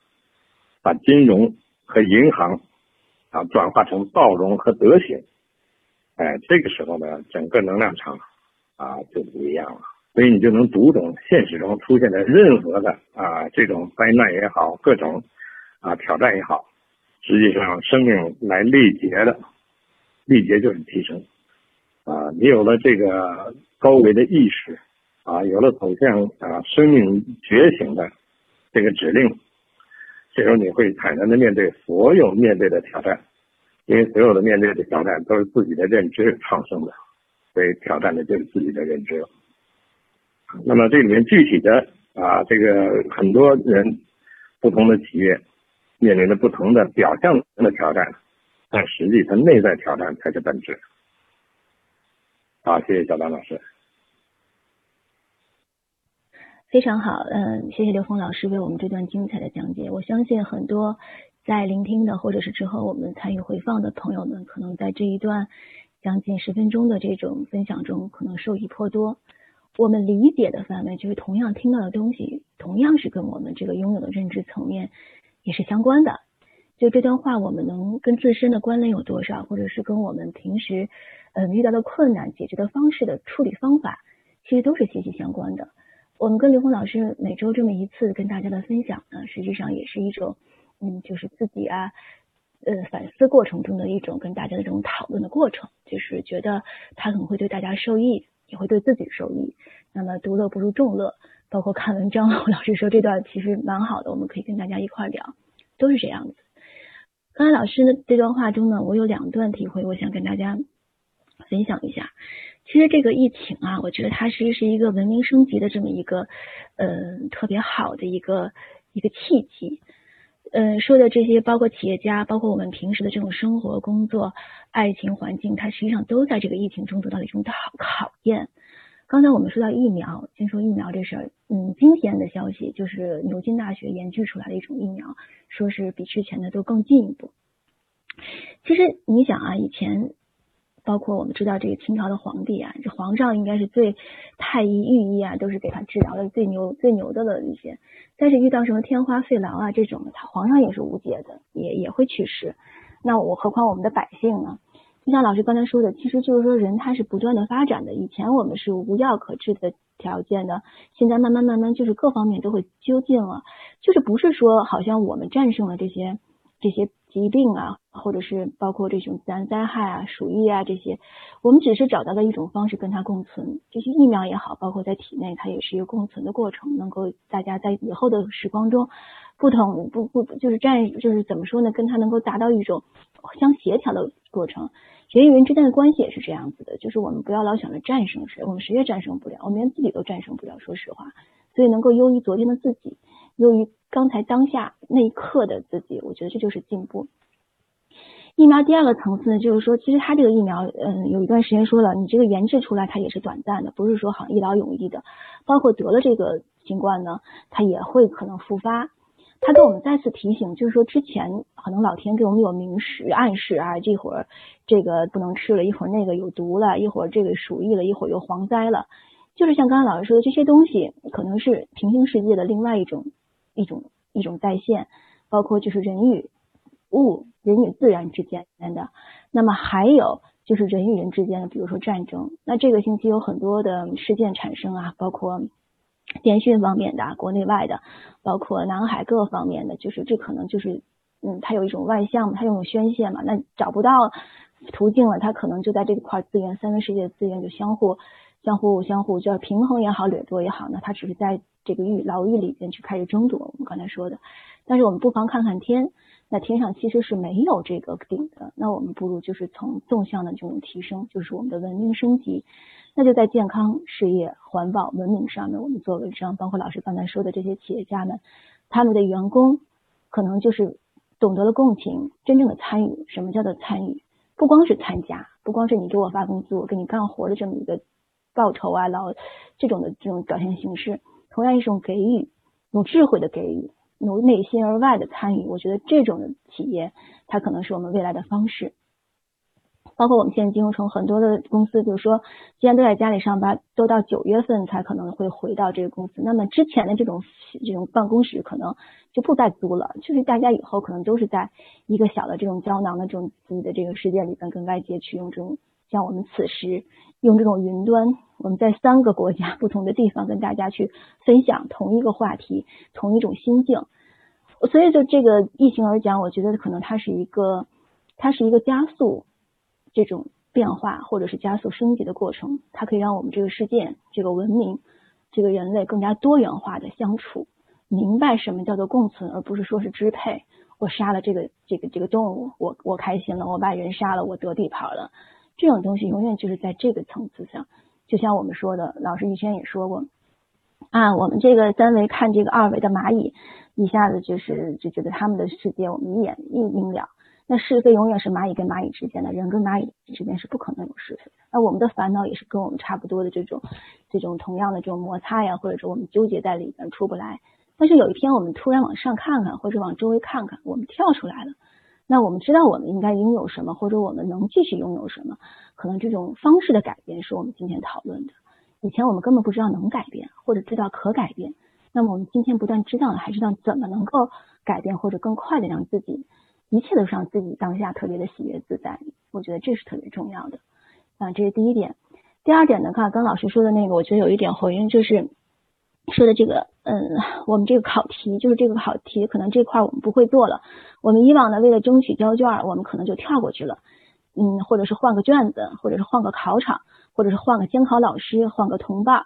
把金融和银行。啊，转化成道容和德行，哎，这个时候呢，整个能量场啊就不一样了。所以你就能读懂现实中出现的任何的啊这种灾难也好，各种啊挑战也好，实际上生命来历劫的，历劫就是提升啊。你有了这个高维的意识啊，有了走向啊生命觉醒的这个指令。这时候你会坦然的面对所有面对的挑战，因为所有的面对的挑战都是自己的认知创生的，所以挑战的就是自己的认知。那么这里面具体的啊，这个很多人不同的企业面临着不同的表象的挑战，但实际它内在挑战才是本质。好，谢谢小丹老师。非常好，嗯，谢谢刘峰老师为我们这段精彩的讲解。我相信很多在聆听的，或者是之后我们参与回放的朋友们，可能在这一段将近十分钟的这种分享中，可能受益颇多。我们理解的范围，就是同样听到的东西，同样是跟我们这个拥有的认知层面也是相关的。就这段话，我们能跟自身的关联有多少，或者是跟我们平时嗯遇到的困难、解决的方式的处理方法，其实都是息息相关的。我们跟刘峰老师每周这么一次跟大家的分享呢，实际上也是一种，嗯，就是自己啊，呃，反思过程中的一种跟大家的这种讨论的过程，就是觉得他可能会对大家受益，也会对自己受益。那么独乐不如众乐，包括看文章，我 老师说这段其实蛮好的，我们可以跟大家一块聊，都是这样子。刚才老师呢这段话中呢，我有两段体会，我想跟大家分享一下。其实这个疫情啊，我觉得它其实是一个文明升级的这么一个，嗯，特别好的一个一个契机。嗯，说的这些，包括企业家，包括我们平时的这种生活、工作、爱情环境，它实际上都在这个疫情中得到了一种考考验。刚才我们说到疫苗，先说疫苗这事儿。嗯，今天的消息就是牛津大学研制出来的一种疫苗，说是比之前的都更进一步。其实你想啊，以前。包括我们知道这个清朝的皇帝啊，这皇上应该是最太医御医啊，都是给他治疗的最牛最牛的了一些。但是遇到什么天花肺痨啊这种，他皇上也是无解的，也也会去世。那我何况我们的百姓呢？就像老师刚才说的，其实就是说人他是不断的发展的。以前我们是无药可治的条件的，现在慢慢慢慢就是各方面都会究竟了，就是不是说好像我们战胜了这些这些。疾病啊，或者是包括这种自然灾害啊、鼠疫啊这些，我们只是找到了一种方式跟它共存。这些疫苗也好，包括在体内，它也是一个共存的过程，能够大家在以后的时光中，不同不不就是战，就是怎么说呢？跟它能够达到一种相协调的过程。人与人之间的关系也是这样子的，就是我们不要老想着战胜谁，我们谁也战胜不了，我们连自己都战胜不了。说实话，所以能够优于昨天的自己，优于。刚才当下那一刻的自己，我觉得这就是进步。疫苗第二个层次呢，就是说，其实它这个疫苗，嗯，有一段时间说了，你这个研制出来它也是短暂的，不是说好像一劳永逸的。包括得了这个新冠呢，它也会可能复发。他给我们再次提醒，就是说之前可能老天给我们有明示暗示啊，这会儿这个不能吃了，一会儿那个有毒了，一会儿这个鼠疫了，一会儿又蝗灾了。就是像刚才老师说的，这些东西可能是平行世界的另外一种一种一种再现，包括就是人与物、人与自然之间的。那么还有就是人与人之间的，比如说战争。那这个星期有很多的事件产生啊，包括电讯方面的、国内外的，包括南海各方面的，就是这可能就是嗯，它有一种外向，它有种宣泄嘛。那找不到途径了，它可能就在这块资源，三维世界的资源就相互。相互相互叫平衡也好，掠夺也好，那它只是在这个狱牢狱里边去开始争夺。我们刚才说的，但是我们不妨看看天，那天上其实是没有这个顶的。那我们不如就是从纵向的这种提升，就是我们的文明升级，那就在健康、事业、环保、文明上面，我们做文章。包括老师刚才说的这些企业家们，他们的员工可能就是懂得了共情，真正的参与。什么叫做参与？不光是参加，不光是你给我发工资，我给你干活的这么一个。报酬啊，劳这种的这种表现形式，同样一种给予，用智慧的给予，由内心而外的参与，我觉得这种的企业，它可能是我们未来的方式。包括我们现在金融城很多的公司，就是说，既然都在家里上班，都到九月份才可能会回到这个公司，那么之前的这种这种办公室可能就不再租了，就是大家以后可能都是在一个小的这种胶囊的这种自己的这个世界里边，跟外界去用这种像我们此时用这种云端。我们在三个国家 不同的地方跟大家去分享同一个话题，同一种心境。所以就这个疫情而讲，我觉得可能它是一个，它是一个加速这种变化或者是加速升级的过程。它可以让我们这个世界、这个文明、这个人类更加多元化的相处，明白什么叫做共存，而不是说是支配。我杀了这个这个这个动物，我我开心了；我把人杀了，我得地盘了。这种东西永远就是在这个层次上。就像我们说的，老师以前也说过，啊，我们这个三维看这个二维的蚂蚁，一下子就是就觉得他们的世界我们一眼一明了。那是非永远是蚂蚁跟蚂蚁之间的，人跟蚂蚁之间是不可能有是非的。那我们的烦恼也是跟我们差不多的这种这种同样的这种摩擦呀，或者说我们纠结在里边出不来。但是有一天我们突然往上看看，或者往周围看看，我们跳出来了。那我们知道我们应该拥有什么，或者我们能继续拥有什么？可能这种方式的改变是我们今天讨论的。以前我们根本不知道能改变，或者知道可改变。那么我们今天不但知道了，还知道怎么能够改变，或者更快的让自己一切都是让自己当下特别的喜悦自在。我觉得这是特别重要的。啊，这是第一点。第二点呢，看跟老师说的那个，我觉得有一点回应，就是说的这个，嗯，我们这个考题，就是这个考题，可能这块我们不会做了。我们以往呢，为了争取交卷，我们可能就跳过去了，嗯，或者是换个卷子，或者是换个考场，或者是换个监考老师，换个同伴。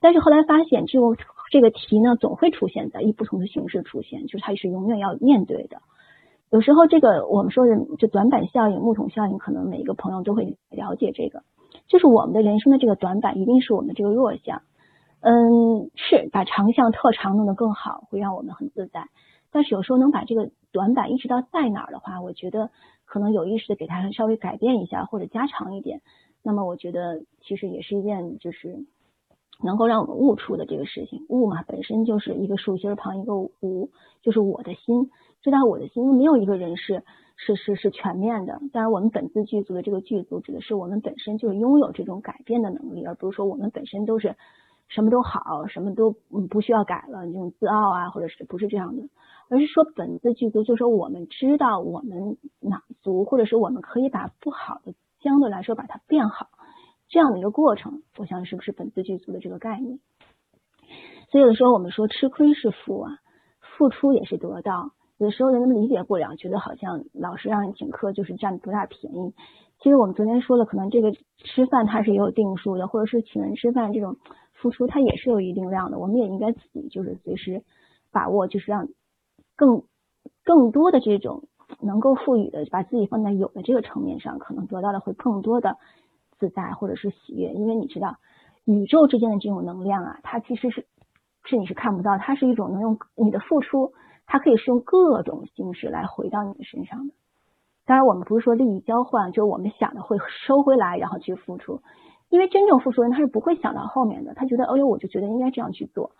但是后来发现，就这个题呢，总会出现在以不同的形式出现，就是它是永远要面对的。有时候这个我们说的就短板效应、木桶效应，可能每一个朋友都会了解这个，就是我们的人生的这个短板，一定是我们这个弱项。嗯，是把长项特长弄得更好，会让我们很自在。但是有时候能把这个短板意识到在哪儿的话，我觉得可能有意识的给它稍微改变一下或者加长一点，那么我觉得其实也是一件就是能够让我们悟出的这个事情。悟嘛，本身就是一个竖心旁一个无，就是我的心，知道我的心，没有一个人是是是是全面的。当然，我们本自具足的这个具足，指的是我们本身就是拥有这种改变的能力，而不是说我们本身都是什么都好，什么都不需要改了，这种自傲啊，或者是不是这样的。而是说本自具足，就是说我们知道我们哪足，或者是我们可以把不好的相对来说把它变好，这样的一个过程，我想是不是本自具足的这个概念？所以有的时候我们说吃亏是福啊，付出也是得到。有的时候人们理解不了，觉得好像老师让人请客就是占多大便宜。其实我们昨天说了，可能这个吃饭它是也有定数的，或者是请人吃饭这种付出它也是有一定量的。我们也应该自己就是随时把握，就是让。更更多的这种能够赋予的，把自己放在有的这个层面上，可能得到的会更多的自在或者是喜悦。因为你知道，宇宙之间的这种能量啊，它其实是是你是看不到，它是一种能用你的付出，它可以是用各种形式来回到你的身上的。当然，我们不是说利益交换，就是我们想的会收回来，然后去付出。因为真正付出人他是不会想到后面的，他觉得，哎呦，我就觉得应该这样去做。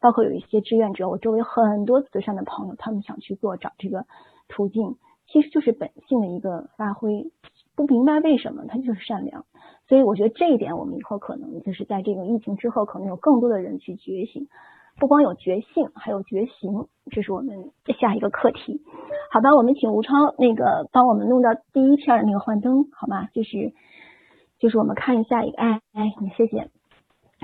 包括有一些志愿者，我周围很多慈善的朋友，他们想去做找这个途径，其实就是本性的一个发挥。不明白为什么他就是善良，所以我觉得这一点我们以后可能就是在这个疫情之后，可能有更多的人去觉醒，不光有觉醒，还有觉醒，这是我们下一个课题。好吧，我们请吴超那个帮我们弄到第一片的那个幻灯，好吗？就是就是我们看一下一个，哎哎，你谢谢。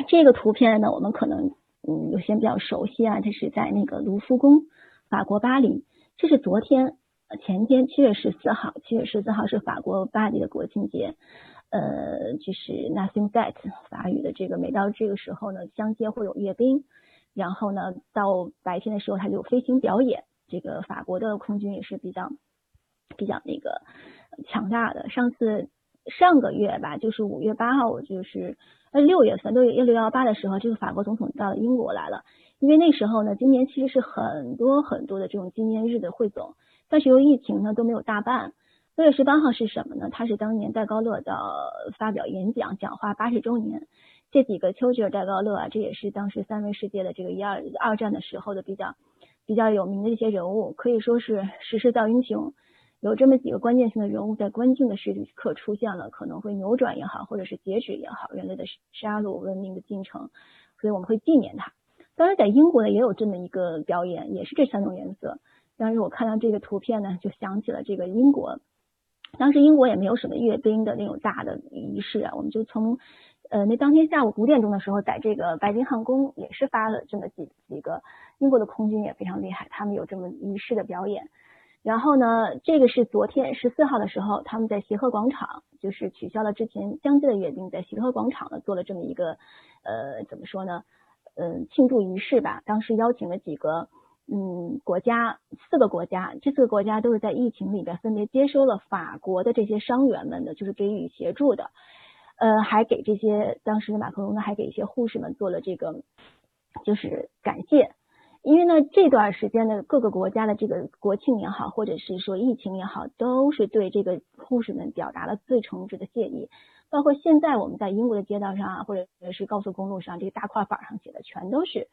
这个图片呢，我们可能嗯有些比较熟悉啊，它是在那个卢浮宫，法国巴黎。这是昨天。前天七月十四号，七月十四号是法国巴黎的国庆节，呃，就是 Nothing That 法语的这个，每到这个时候呢，江街会有阅兵，然后呢，到白天的时候它就有飞行表演，这个法国的空军也是比较比较那个强大的。上次上个月吧，就是五月八号，我就是呃六月份，六月六幺八的时候，这个法国总统到英国来了，因为那时候呢，今年其实是很多很多的这种纪念日的汇总。但是由于疫情呢都没有大办。六月十八号是什么呢？他是当年戴高乐的发表演讲讲话八十周年。这几个丘吉尔、戴高乐啊，这也是当时三维世界的这个一二二战的时候的比较比较有名的一些人物，可以说是时势造英雄。有这么几个关键性的人物在关键的时刻出现了，可能会扭转也好，或者是截止也好，人类的杀戮文明的进程。所以我们会纪念他。当然，在英国呢也有这么一个表演，也是这三种颜色。当时我看到这个图片呢，就想起了这个英国。当时英国也没有什么阅兵的那种大的仪式啊，我们就从呃那当天下午五点钟的时候，在这个白金汉宫也是发了这么几几个英国的空军也非常厉害，他们有这么仪式的表演。然后呢，这个是昨天十四号的时候，他们在协和广场就是取消了之前江街的阅兵，在协和广场呢做了这么一个呃怎么说呢，嗯庆祝仪式吧。当时邀请了几个。嗯，国家四个国家，这四个国家都是在疫情里边分别接收了法国的这些伤员们的，就是给予协助的。呃，还给这些当时的马克龙呢，还给一些护士们做了这个，就是感谢。因为呢，这段时间的各个国家的这个国庆也好，或者是说疫情也好，都是对这个护士们表达了最诚挚的谢意。包括现在我们在英国的街道上啊，或者是高速公路上，这个大块板上写的全都是。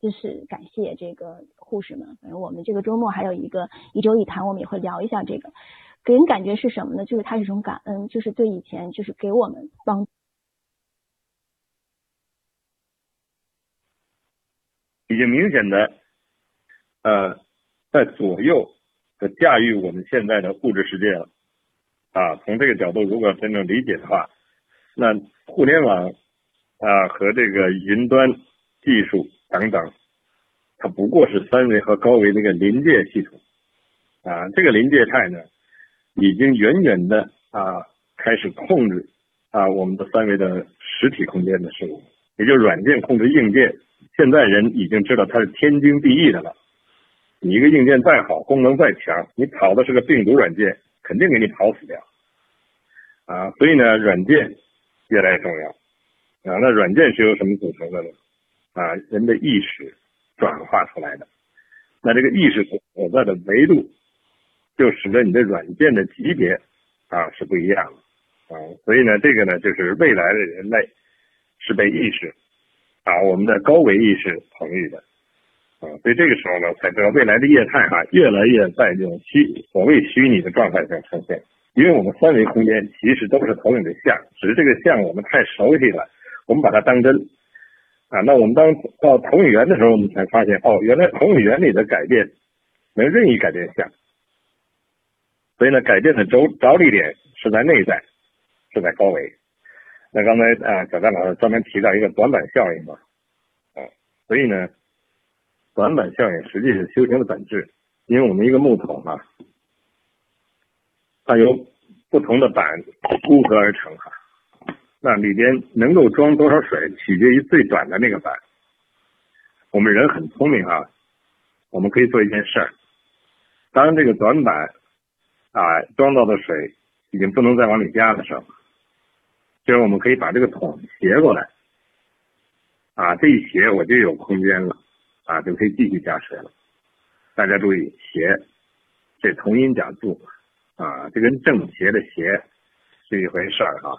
就是感谢这个护士们，反正我们这个周末还有一个一周一谈，我们也会聊一下这个，给人感觉是什么呢？就是他是一种感恩，就是对以前就是给我们帮，已经明显的呃在左右的驾驭我们现在的物质世界了啊。从这个角度，如果真正理解的话，那互联网啊和这个云端技术。等等，它不过是三维和高维的一个临界系统啊，这个临界态呢，已经远远的啊开始控制啊我们的三维的实体空间的事物，也就软件控制硬件。现在人已经知道它是天经地义的了。你一个硬件再好，功能再强，你跑的是个病毒软件，肯定给你跑死掉啊。所以呢，软件越来越重要啊。那软件是由什么组成的呢？啊，人的意识转化出来的，那这个意识所在的维度，就使得你的软件的级别啊是不一样的啊，所以呢，这个呢就是未来的人类是被意识啊我们的高维意识统御的啊，所以这个时候呢，才知道未来的业态哈越来越在这种虚所谓虚拟的状态下呈现，因为我们三维空间其实都是投影的像，只是这个像我们太熟悉了，我们把它当真。啊，那我们当到投影源的时候，我们才发现，哦，原来投影源里的改变能任意改变相，所以呢，改变的着着力点是在内在，是在高维。那刚才啊，小张老师专门提到一个短板效应嘛，啊，所以呢，短板效应实际是修行的本质，因为我们一个木桶啊，它由不同的板固合而成哈。那里边能够装多少水，取决于最短的那个板。我们人很聪明啊，我们可以做一件事儿。当这个短板啊装到的水已经不能再往里加的时候，就是我们可以把这个桶斜过来，啊，这一斜我就有空间了，啊，就可以继续加水了。大家注意，斜，这同音假注，啊，这跟正斜的斜是一回事儿啊。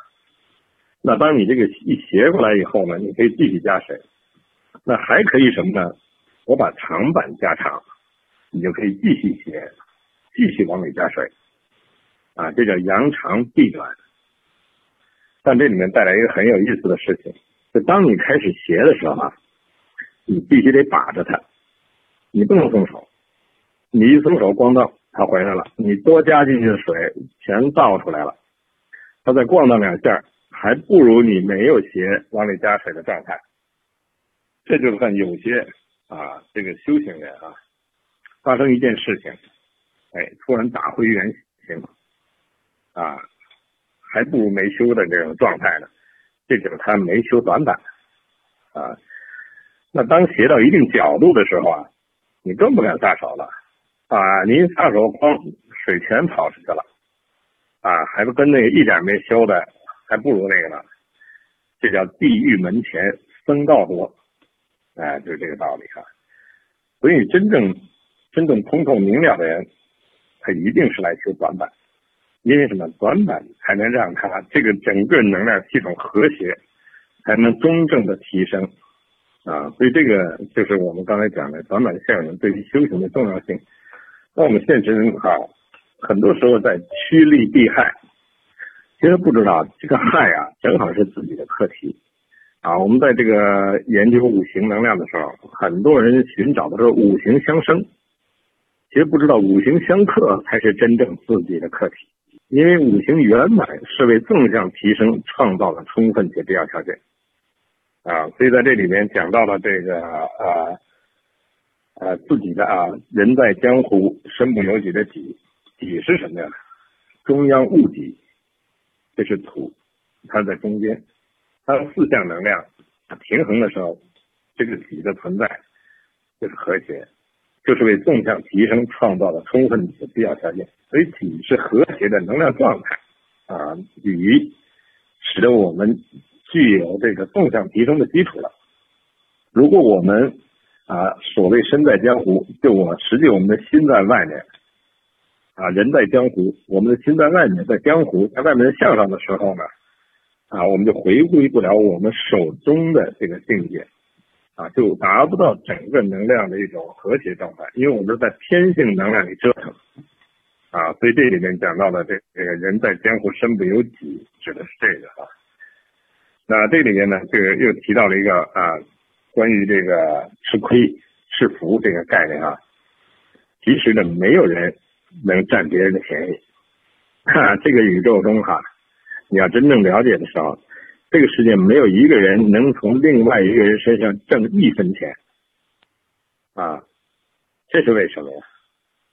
那当你这个一斜过来以后呢，你可以继续加水，那还可以什么呢？我把长板加长，你就可以继续斜，继续往里加水，啊，这叫扬长避短。但这里面带来一个很有意思的事情，就当你开始斜的时候啊，你必须得把着它，你不能松手，你一松手，咣当，它回来了，你多加进去的水全倒出来了，它再咣当两下，还不如你没有斜往里加水的状态。这就算有些。啊，这个修行人啊，发生一件事情，哎，突然打回原形，啊，还不如没修的这种状态呢。这就是他没修短板啊。那当斜到一定角度的时候啊，你更不敢下手了啊！你一下手，哐，水全跑出去了啊！还不跟那个一点没修的，还不如那个呢。这叫地狱门前僧道多。哎，就是这个道理啊。所以，真正真正通透明了的人，他一定是来修短板，因为什么？短板才能让他这个整个能量系统和谐，才能真正的提升啊。所以，这个就是我们刚才讲的短板效应对于修行的重要性。那我们现实人哈，很多时候在趋利避害，其实不知道这个害啊，正好是自己的课题。啊，我们在这个研究五行能量的时候，很多人寻找的是五行相生，其实不知道五行相克才是真正自己的课题。因为五行圆满是为纵向提升创造了充分且必要条件。啊，所以在这里面讲到了这个呃啊自己的啊，人在江湖身不由己的己，己是什么呀？中央物己，这是土，它在中间。当四项能量平衡的时候，这个己的存在就是和谐，就是为纵向提升创造了充分的必要条件。所以体是和谐的能量状态啊，与使得我们具有这个纵向提升的基础了。如果我们啊，所谓身在江湖，就我实际我们的心在外面啊，人在江湖，我们的心在外面，在江湖，在外面向上的时候呢？啊，我们就回归不了我们手中的这个境界，啊，就达不到整个能量的一种和谐状态，因为我们是在天性能量里折腾，啊，所以这里面讲到的这这个人在江湖身不由己，指的是这个啊。那这里面呢，这个又提到了一个啊，关于这个吃亏是福这个概念啊，其实呢，没有人能占别人的便宜，这个宇宙中哈。你要真正了解的时候，这个世界没有一个人能从另外一个人身上挣一分钱，啊，这是为什么呀？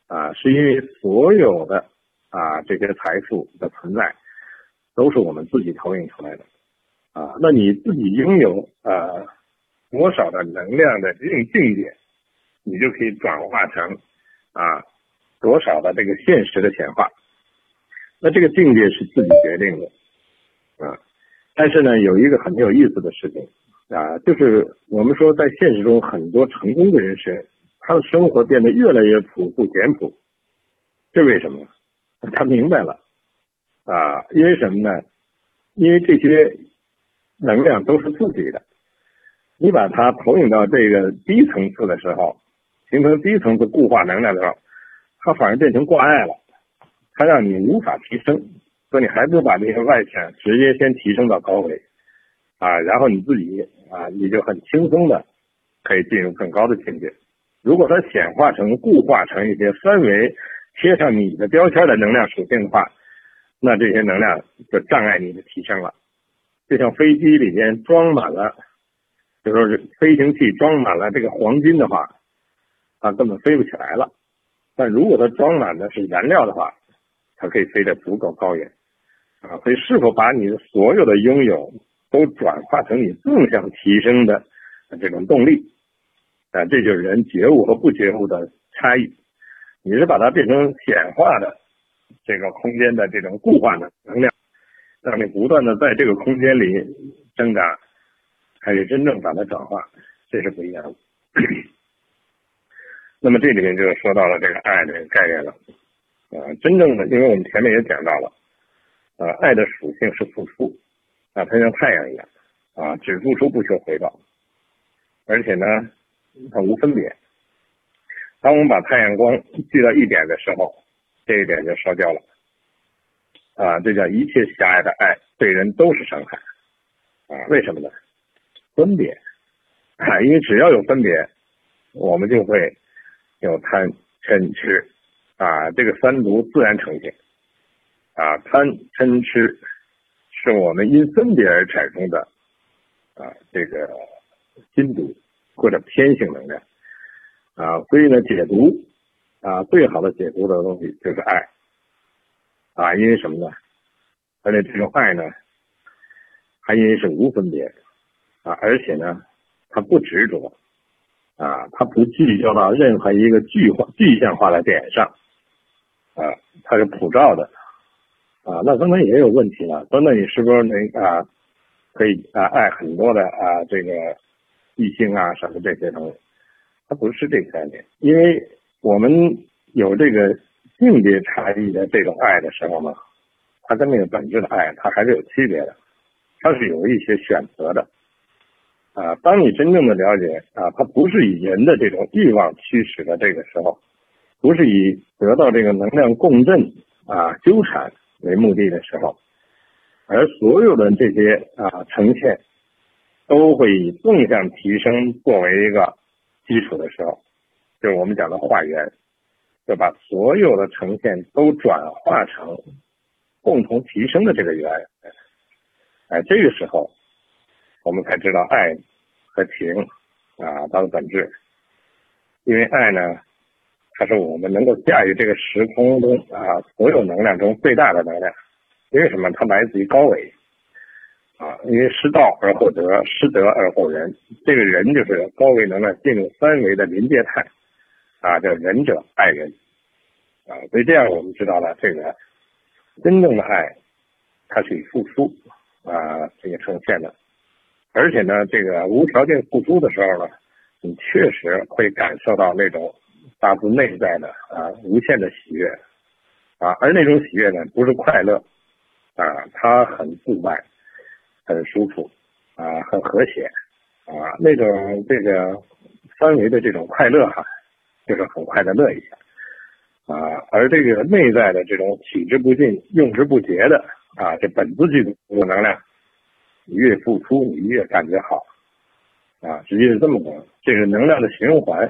啊，是因为所有的啊这些财富的存在，都是我们自己投影出来的，啊，那你自己拥有啊多少的能量的这种境界，你就可以转化成啊多少的这个现实的显化，那这个境界是自己决定的。啊，但是呢，有一个很有意思的事情啊，就是我们说在现实中很多成功的人士，他的生活变得越来越朴素简朴，这为什么？他明白了啊，因为什么呢？因为这些能量都是自己的，你把它投影到这个低层次的时候，形成低层次固化能量的时候，它反而变成挂碍了，它让你无法提升。说你还不如把这些外显直接先提升到高维啊，然后你自己啊，你就很轻松的可以进入更高的境界。如果它显化成固化成一些三维贴上你的标签的能量属性的话，那这些能量就障碍你的提升了。就像飞机里面装满了，就说是飞行器装满了这个黄金的话，它根本飞不起来了。但如果它装满的是燃料的话，它可以飞得足够高远。啊，所以是否把你的所有的拥有都转化成你纵向提升的这种动力？啊，这就是人觉悟和不觉悟的差异。你是把它变成显化的这个空间的这种固化的能量，让你不断的在这个空间里挣扎，还是真正把它转化，这是不一样的。那么这里面就说到了这个爱的概念了。啊，真正的，因为我们前面也讲到了。呃，爱的属性是付出，啊，它像太阳一样，啊，只付出不求回报，而且呢，它无分别。当我们把太阳光聚到一点的时候，这一点就烧焦了。啊，这叫一切狭隘的爱对人都是伤害。啊，为什么呢？分别。啊，因为只要有分别，我们就会有贪嗔痴。啊，这个三毒自然呈现。啊，贪嗔痴是我们因分别而产生的啊，这个心毒或者偏性能量。啊，所以呢，解毒啊，最好的解毒的东西就是爱啊，因为什么呢？而且这种爱呢，还因为是无分别啊，而且呢，它不执着啊，它不聚焦到任何一个具化具象化的点上啊，它是普照的啊。那刚才也有问题了，说那你是不是能啊，可以啊爱很多的啊这个异性啊什么这些东西？它不是这个概念，因为我们有这个性别差异的这种爱的时候呢，它跟那个本质的爱它还是有区别的，它是有一些选择的啊。当你真正的了解啊，它不是以人的这种欲望驱使的这个时候，不是以得到这个能量共振啊纠缠为目的的时候，而所有的这些啊呈现都会以纵向提升作为一个。基础的时候，就是我们讲的化缘，就把所有的呈现都转化成共同提升的这个缘。哎，这个时候我们才知道爱和情啊它的本质。因为爱呢，它是我们能够驾驭这个时空中啊所有能量中最大的能量。因为什么？它来自于高维。啊，因为失道而后德，失德而后仁。这个人就是高维能量进入三维的临界态，啊，叫仁者爱人，啊，所以这样我们知道了，这个真正的爱，它是以付出啊这个呈现的，而且呢，这个无条件付出的时候呢，你确实会感受到那种发自内在的啊无限的喜悦，啊，而那种喜悦呢，不是快乐，啊，它很自在。很舒服啊，很和谐啊，那种这个三维的这种快乐哈，就是很快的乐一下啊。而这个内在的这种取之不尽、用之不竭的啊，这本自具足的能量，你越付出你越感觉好啊。实际是这么个，这个能量的循环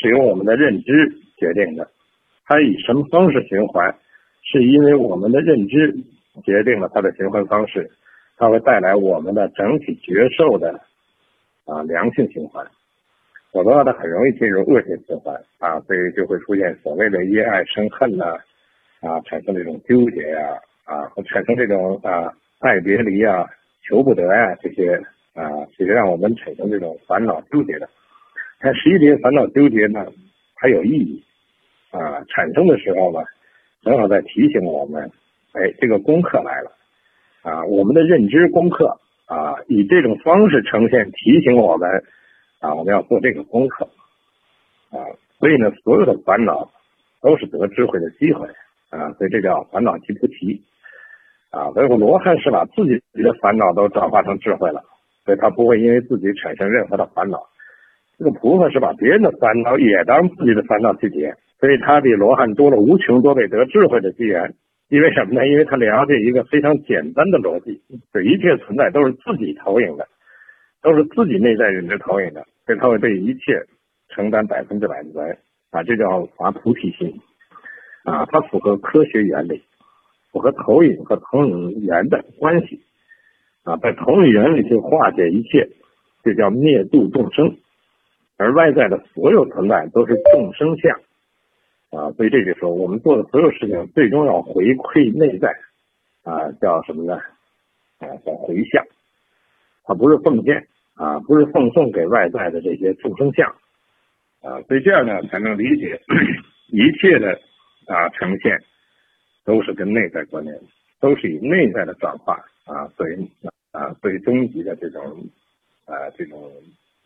是由我们的认知决定的，它以什么方式循环，是因为我们的认知决定了它的循环方式。它会带来我们的整体觉受的啊良性循环，否则的话它很容易进入恶性循环啊，所以就会出现所谓的因爱生恨呐啊，产生这种纠结呀啊，产生这种啊爱别离啊求不得呀这些啊，其实让我们产生这种烦恼纠结的。但实际这些烦恼纠结呢，它有意义啊，产生的时候呢，正好在提醒我们，哎，这个功课来了。啊，我们的认知功课啊，以这种方式呈现，提醒我们啊，我们要做这个功课啊。所以呢，所有的烦恼都是得智慧的机会啊，所以这叫烦恼即菩提啊。所以罗汉是把自己的烦恼都转化成智慧了，所以他不会因为自己产生任何的烦恼。这个菩萨是把别人的烦恼也当自己的烦恼去解，所以他比罗汉多了无穷多倍得智慧的机缘。因为什么呢？因为他了解一个非常简单的逻辑，就一切存在都是自己投影的，都是自己内在认知投影的，所以他会对一切承担百分之百的责任啊！这叫发菩提心啊！它符合科学原理，符合投影和投影源的关系啊，在投影源里去化解一切，这叫灭度众生，而外在的所有存在都是众生相。啊，所以这就说，我们做的所有事情最终要回馈内在，啊，叫什么呢？啊，叫回向，它不是奉献，啊，不是奉送给外在的这些众生相，啊，所以这样呢，才能理解一切的啊呈现都是跟内在关联的，都是以内在的转化啊，作为啊作为终极的这种啊这种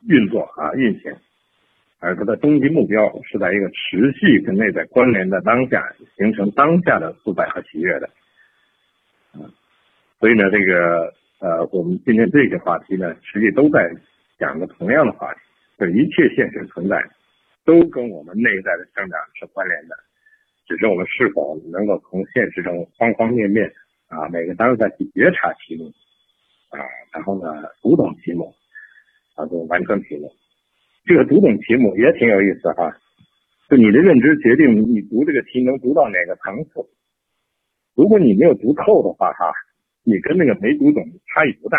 运作啊运行。而它的终极目标是在一个持续跟内在关联的当下，形成当下的自在和喜悦的。所以呢，这个呃，我们今天这些话题呢，实际都在讲的同样的话题，这一切现实存在都跟我们内在的成长是关联的，只是我们是否能够从现实中方方面面啊每个当下去觉察其中啊，然后呢读懂其目啊，就完成其母。这个读懂题目也挺有意思哈，就你的认知决定你读这个题能读到哪个层次。如果你没有读透的话哈，你跟那个没读懂差异不大。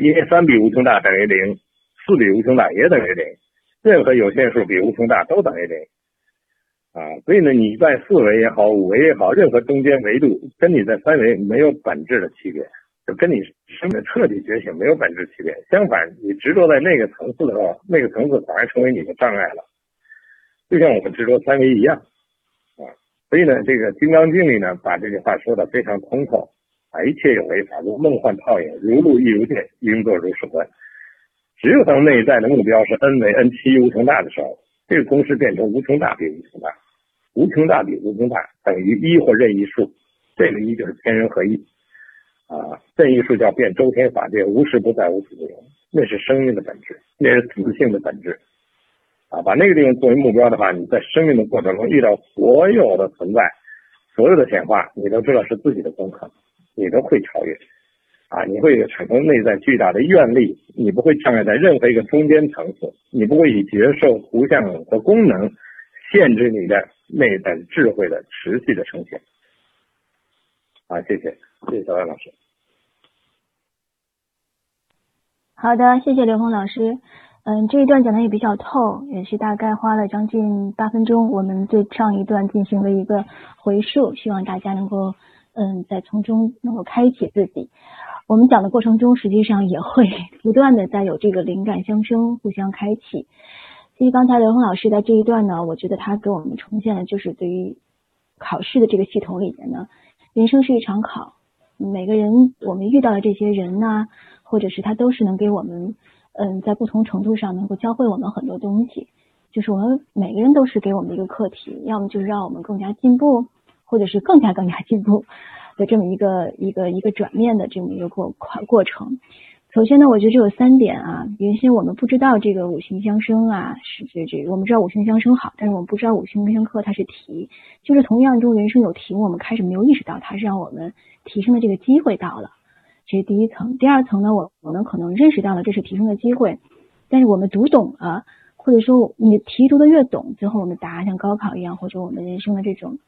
因为三比无穷大等于零，四比无穷大也等于零，任何有限数比无穷大都等于零。啊，所以呢，你在四维也好，五维也好，任何中间维度跟你在三维没有本质的区别。就跟你生命彻底觉醒没有本质区别，相反，你执着在那个层次的话，那个层次反而成为你的障碍了。就像我们执着三维一样，啊，所以呢，这个《金刚经》里呢，把这句话说的非常通透，啊，一切有为法如梦幻泡影，如露亦如电，应作如是观。只有当内在的目标是 n 为 n 七无穷大的时候，这个公式变成无穷大比无穷大，无穷大比无穷大等于一或任意数，这个一就是天人合一。啊，这一术叫变周天法界，无时不在，无处不有，那是生命的本质，那是自性的本质。啊，把那个地方作为目标的话，你在生命的过程中遇到所有的存在，所有的显化，你都知道是自己的功课，你都会超越。啊，你会产生内在巨大的愿力，你不会障碍在任何一个中间层次，你不会以觉受、图像和功能限制你的内在智慧的持续的呈现。啊，谢谢，谢谢小艾老师。好的，谢谢刘峰老师。嗯，这一段讲的也比较透，也是大概花了将近八分钟，我们对上一段进行了一个回溯，希望大家能够嗯，在从中能够开启自己。我们讲的过程中，实际上也会不断的在有这个灵感相生，互相开启。其实刚才刘峰老师在这一段呢，我觉得他给我们呈现的就是对于考试的这个系统里面呢。人生是一场考，每个人我们遇到的这些人呢，或者是他都是能给我们，嗯，在不同程度上能够教会我们很多东西。就是我们每个人都是给我们一个课题，要么就是让我们更加进步，或者是更加更加进步的这么一个一个一个转面的这么一个过过过程。首先呢，我觉得这有三点啊。原先我们不知道这个五行相生啊，是这这，我们知道五行相生好，但是我们不知道五行相克它是题，就是同样中人生有题，我们开始没有意识到它是让我们提升的这个机会到了，这是第一层。第二层呢，我我们可能认识到了这是提升的机会，但是我们读懂了，或者说你题读的越懂，最后我们答像高考一样，或者我们人生的这种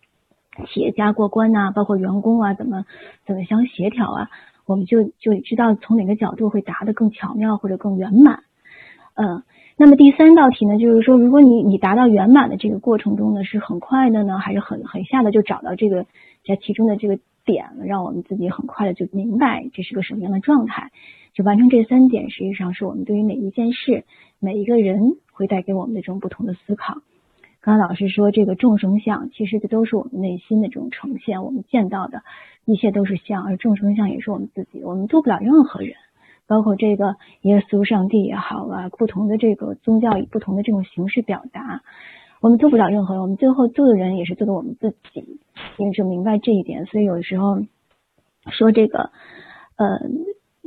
企业家过关呐，包括员工啊，怎么怎么相协调啊。我们就就知道从哪个角度会答得更巧妙或者更圆满，嗯，那么第三道题呢，就是说，如果你你达到圆满的这个过程中呢，是很快的呢，还是很很下的就找到这个在其中的这个点了，让我们自己很快的就明白这是个什么样的状态，就完成这三点，实际上是我们对于每一件事、每一个人会带给我们的这种不同的思考。刚才老师说这个众生相，其实这都是我们内心的这种呈现，我们见到的。一切都是相，而众生相也是我们自己。我们做不了任何人，包括这个耶稣、上帝也好啊，不同的这个宗教以不同的这种形式表达，我们做不了任何人。我们最后做的人也是做的我们自己，因为就明白这一点。所以有时候说这个，呃，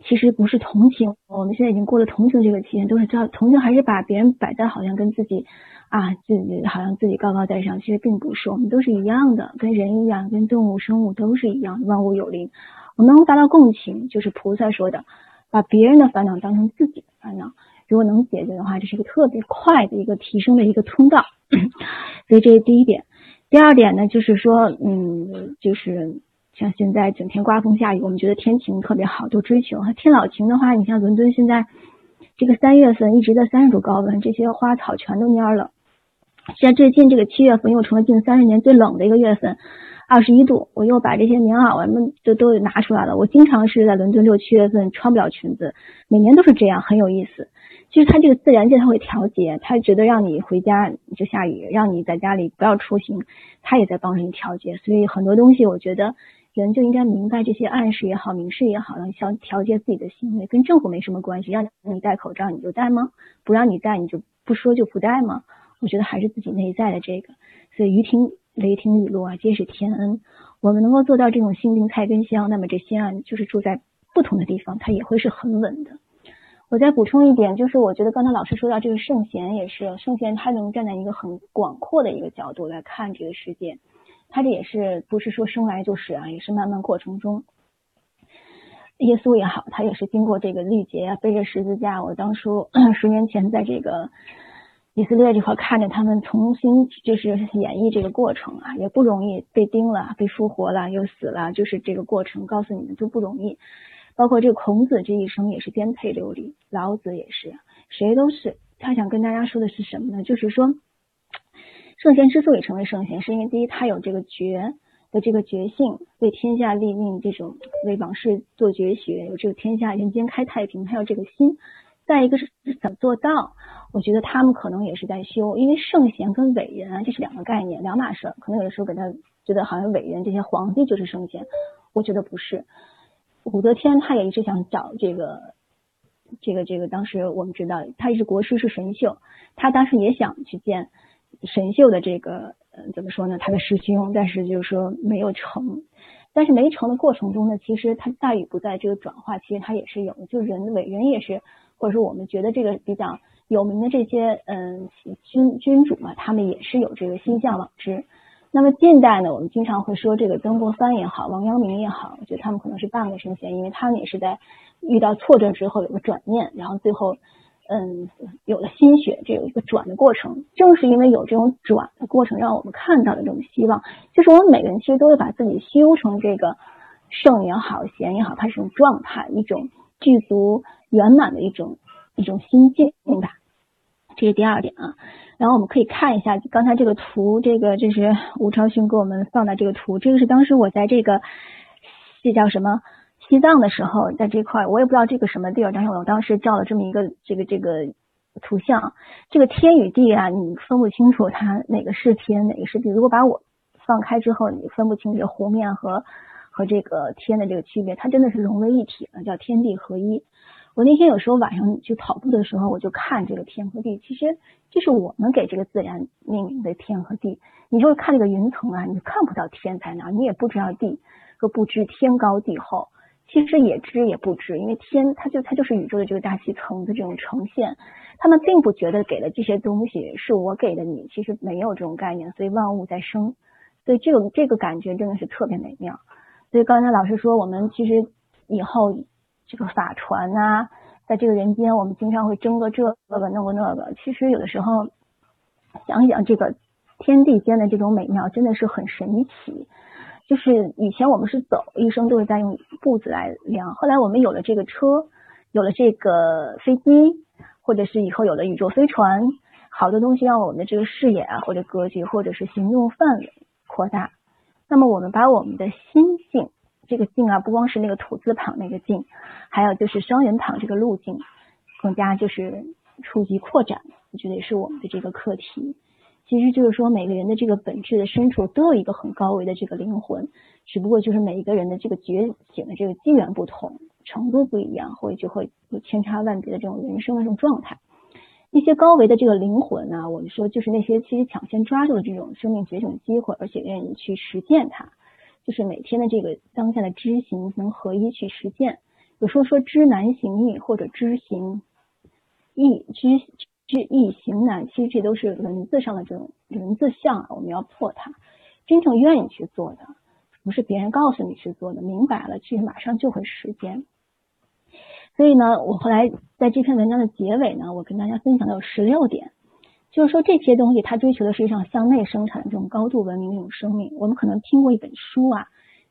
其实不是同情。我们现在已经过了同情这个期间，都是叫同情，还是把别人摆在好像跟自己。啊，自己好像自己高高在上，其实并不是，我们都是一样的，跟人一样，跟动物生物都是一样，万物有灵。我们能达到共情，就是菩萨说的，把别人的烦恼当成自己的烦恼。如果能解决的话，这是一个特别快的一个提升的一个通道。所以这是第一点。第二点呢，就是说，嗯，就是像现在整天刮风下雨，我们觉得天晴特别好，都追求。天老晴的话，你像伦敦现在这个三月份一直在三十度高温，这些花草全都蔫了。现在最近这个七月份又成了近三十年最冷的一个月份，二十一度。我又把这些棉袄啊们都都拿出来了。我经常是在伦敦六七月份穿不了裙子，每年都是这样，很有意思。其实它这个自然界它会调节，它觉得让你回家就下雨，让你在家里不要出行，它也在帮着你调节。所以很多东西，我觉得人就应该明白这些暗示也好，明示也好，让想调节自己的行为，跟政府没什么关系。让你戴口罩你就戴吗？不让你戴你就不说就不戴吗？我觉得还是自己内在的这个，所以雨停雷霆雨露啊，皆是天恩。我们能够做到这种心灵菜根香，那么这心啊，就是住在不同的地方，它也会是很稳的。我再补充一点，就是我觉得刚才老师说到这个圣贤也是，圣贤他能站在一个很广阔的一个角度来看这个世界，他这也是不是说生来就是啊，也是慢慢过程中。耶稣也好，他也是经过这个历劫啊，背着十字架。我当初 十年前在这个以色列这块看着他们重新就是演绎这个过程啊，也不容易，被钉了，被复活了，又死了，就是这个过程，告诉你们都不容易。包括这个孔子这一生也是颠沛流离，老子也是，谁都是。他想跟大家说的是什么呢？就是说，圣贤之所以成为圣贤，是因为第一他有这个觉。的这个觉性，为天下立命，这种为往事做绝学，有这个天下人间开太平，他有这个心。再一个是怎么做到？我觉得他们可能也是在修，因为圣贤跟伟人，这是两个概念，两码事。可能有的时候给他觉得好像伟人这些皇帝就是圣贤，我觉得不是。武则天她也一直想找这个，这个这个，当时我们知道，他一直国师是神秀，他当时也想去见神秀的这个。嗯，怎么说呢？他的师兄，但是就是说没有成，但是没成的过程中呢，其实他大与不在这个转化，其实他也是有。就人伟人也是，或者说我们觉得这个比较有名的这些嗯君君主嘛，他们也是有这个心向往之。那么近代呢，我们经常会说这个曾国藩也好，王阳明也好，我觉得他们可能是半个圣贤，因为他们也是在遇到挫折之后有个转念，然后最后。嗯，有了心血，这有一个转的过程。正是因为有这种转的过程，让我们看到了这种希望。就是我们每个人其实都会把自己修成这个圣也好，贤也好，它是一种状态，一种具足圆满的一种一种心境，明白？这是第二点啊。然后我们可以看一下刚才这个图，这个这是吴超勋给我们放的这个图，这个是当时我在这个这叫什么？西藏的时候，在这块我也不知道这个什么地儿，但是我当时照了这么一个这个这个图像，这个天与地啊，你分不清楚它哪个是天，哪个是地。如果把我放开之后，你分不清这个湖面和和这个天的这个区别，它真的是融为一体了，叫天地合一。我那天有时候晚上去跑步的时候，我就看这个天和地，其实这是我们给这个自然命名的天和地。你就会看这个云层啊，你看不到天在哪，你也不知道地，说不知天高地厚。其实也知也不知，因为天它就它就是宇宙的这个大气层的这种呈现，他们并不觉得给的这些东西是我给的你，其实没有这种概念，所以万物在生，所以这个这个感觉真的是特别美妙。所以刚才老师说，我们其实以后这个法传啊，在这个人间，我们经常会争个这个弄个那个，其实有的时候想一想这个天地间的这种美妙，真的是很神奇。就是以前我们是走，一生都是在用步子来量。后来我们有了这个车，有了这个飞机，或者是以后有了宇宙飞船，好多东西让我们的这个视野啊，或者格局，或者是行动范围扩大。那么我们把我们的心境，这个境啊，不光是那个土字旁那个境，还有就是双人旁这个路径，更加就是触及扩展。我觉得也是我们的这个课题。其实就是说，每个人的这个本质的深处都有一个很高维的这个灵魂，只不过就是每一个人的这个觉醒的这个机缘不同，程度不一样，会就会有千差万别的这种人生的这种状态。一些高维的这个灵魂呢，我们说就是那些其实抢先抓住了这种生命觉醒的机会，而且愿意去实践它，就是每天的这个当下的知行能合一去实践。有时候说知难行易，或者知行易知。知易行难，其实这都是文字上的这种文字像，我们要破它。真正愿意去做的，不是别人告诉你去做的，明白了，其实马上就会实践。所以呢，我后来在这篇文章的结尾呢，我跟大家分享的有十六点，就是说这些东西它追求的是一场向内生产的这种高度文明的一种生命。我们可能听过一本书啊，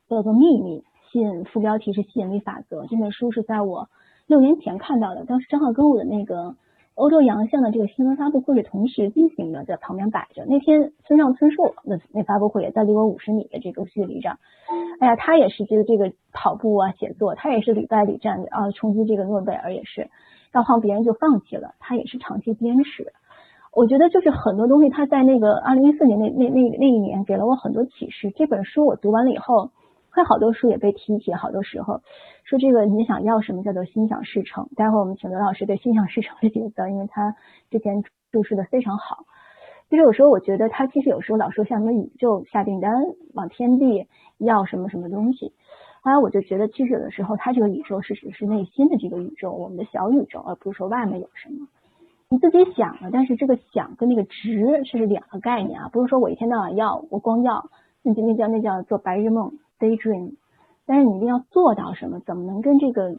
叫做《秘密》，吸引副标题是吸引力法则。这本书是在我六年前看到的，当时正好跟我的那个。欧洲洋相的这个新闻发布会是同时进行的，在旁边摆着。那天村上春树那那发布会也在离我五十米的这个距离上。哎呀，他也是这个这个跑步啊、写作，他也是屡败屡战啊，冲击这个诺贝尔也是，然后别人就放弃了。他也是长期坚持。我觉得就是很多东西，他在那个二零一四年那那那那一年给了我很多启示。这本书我读完了以后。看好多书也被提起，好多时候说这个你想要什么叫做心想事成。待会儿我们请刘老师对心想事成的角色，因为他之前注释的非常好。就是有时候我觉得他其实有时候老说向什么宇宙下订单，往天地要什么什么东西。后来我就觉得，其实有的时候，它这个宇宙是指是内心的这个宇宙，我们的小宇宙，而不是说外面有什么。你自己想了，但是这个想跟那个值是两个概念啊，不是说我一天到晚要，我光要，那叫那叫那叫做白日梦 （daydream）。但是你一定要做到什么？怎么能跟这个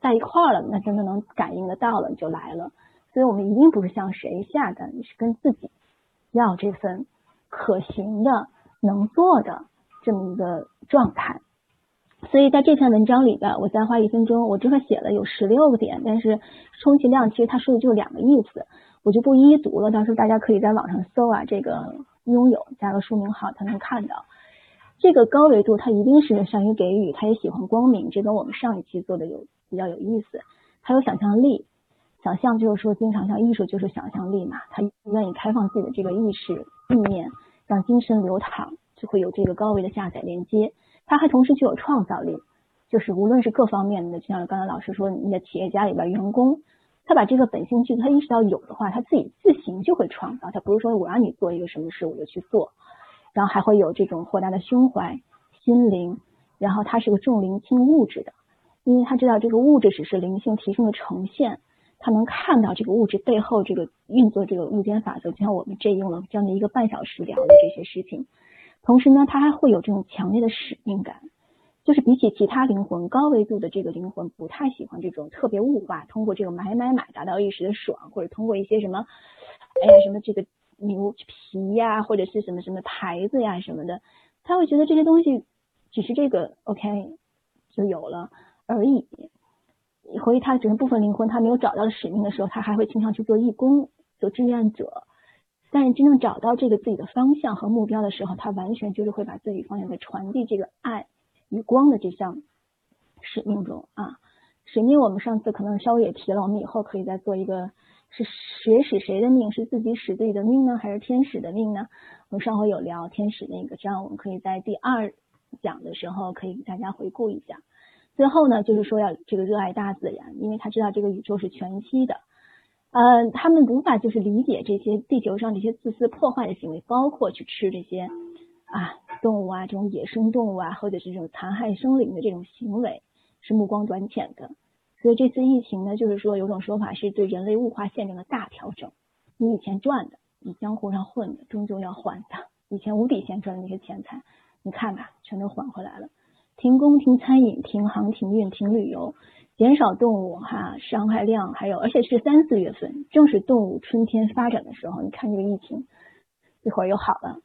在一块儿了？那真的能感应得到了，你就来了。所以我们一定不是向谁下单，是跟自己要这份可行的、能做的这么一个状态。所以在这篇文章里边，我再花一分钟，我这块写了有十六个点，但是充其量其实他说的就两个意思，我就不一一读了。到时候大家可以在网上搜啊，这个拥有加个书名号，才能看到。这个高维度，他一定是善于给予，他也喜欢光明，这跟我们上一期做的有比较有意思。他有想象力，想象就是说，经常像艺术就是想象力嘛，他愿意开放自己的这个意识意念，让精神流淌，就会有这个高维的下载连接。他还同时具有创造力，就是无论是各方面的，就像刚才老师说，你的企业家里边员工，他把这个本性去，他意识到有的话，他自己自行就会创造，他不是说我让你做一个什么事我就去做。然后还会有这种豁达的胸怀、心灵，然后他是个重灵轻物质的，因为他知道这个物质只是灵性提升的呈现，他能看到这个物质背后这个运作这个物间法则，就像我们这用了将近一个半小时聊的这些事情。同时呢，他还会有这种强烈的使命感，就是比起其他灵魂高维度的这个灵魂，不太喜欢这种特别物化，通过这个买买买达到一时的爽，或者通过一些什么，哎呀什么这个。牛皮呀，或者是什么什么牌子呀什么的，他会觉得这些东西只是这个 OK 就有了而已。回忆他整个部分灵魂，他没有找到使命的时候，他还会经常去做义工、做志愿者。但是真正找到这个自己的方向和目标的时候，他完全就是会把自己放在在传递这个爱与光的这项使命中啊。使命我们上次可能稍微也提了，我们以后可以再做一个。是谁使谁的命？是自己使自己的命呢，还是天使的命呢？我们上回有聊天使那个，这样我们可以在第二讲的时候可以给大家回顾一下。最后呢，就是说要这个热爱大自然，因为他知道这个宇宙是全息的。呃，他们无法就是理解这些地球上这些自私破坏的行为，包括去吃这些啊动物啊这种野生动物啊，或者是这种残害生灵的这种行为，是目光短浅的。所以这次疫情呢，就是说有种说法是对人类物化现状的大调整。你以前赚的，你江湖上混的，终究要还的。以前无底线赚的那些钱财，你看吧，全都还回来了。停工、停餐饮、停航、停运、停旅游，减少动物哈伤害量，还有而且是三四月份，正是动物春天发展的时候。你看这个疫情，一会儿又好了。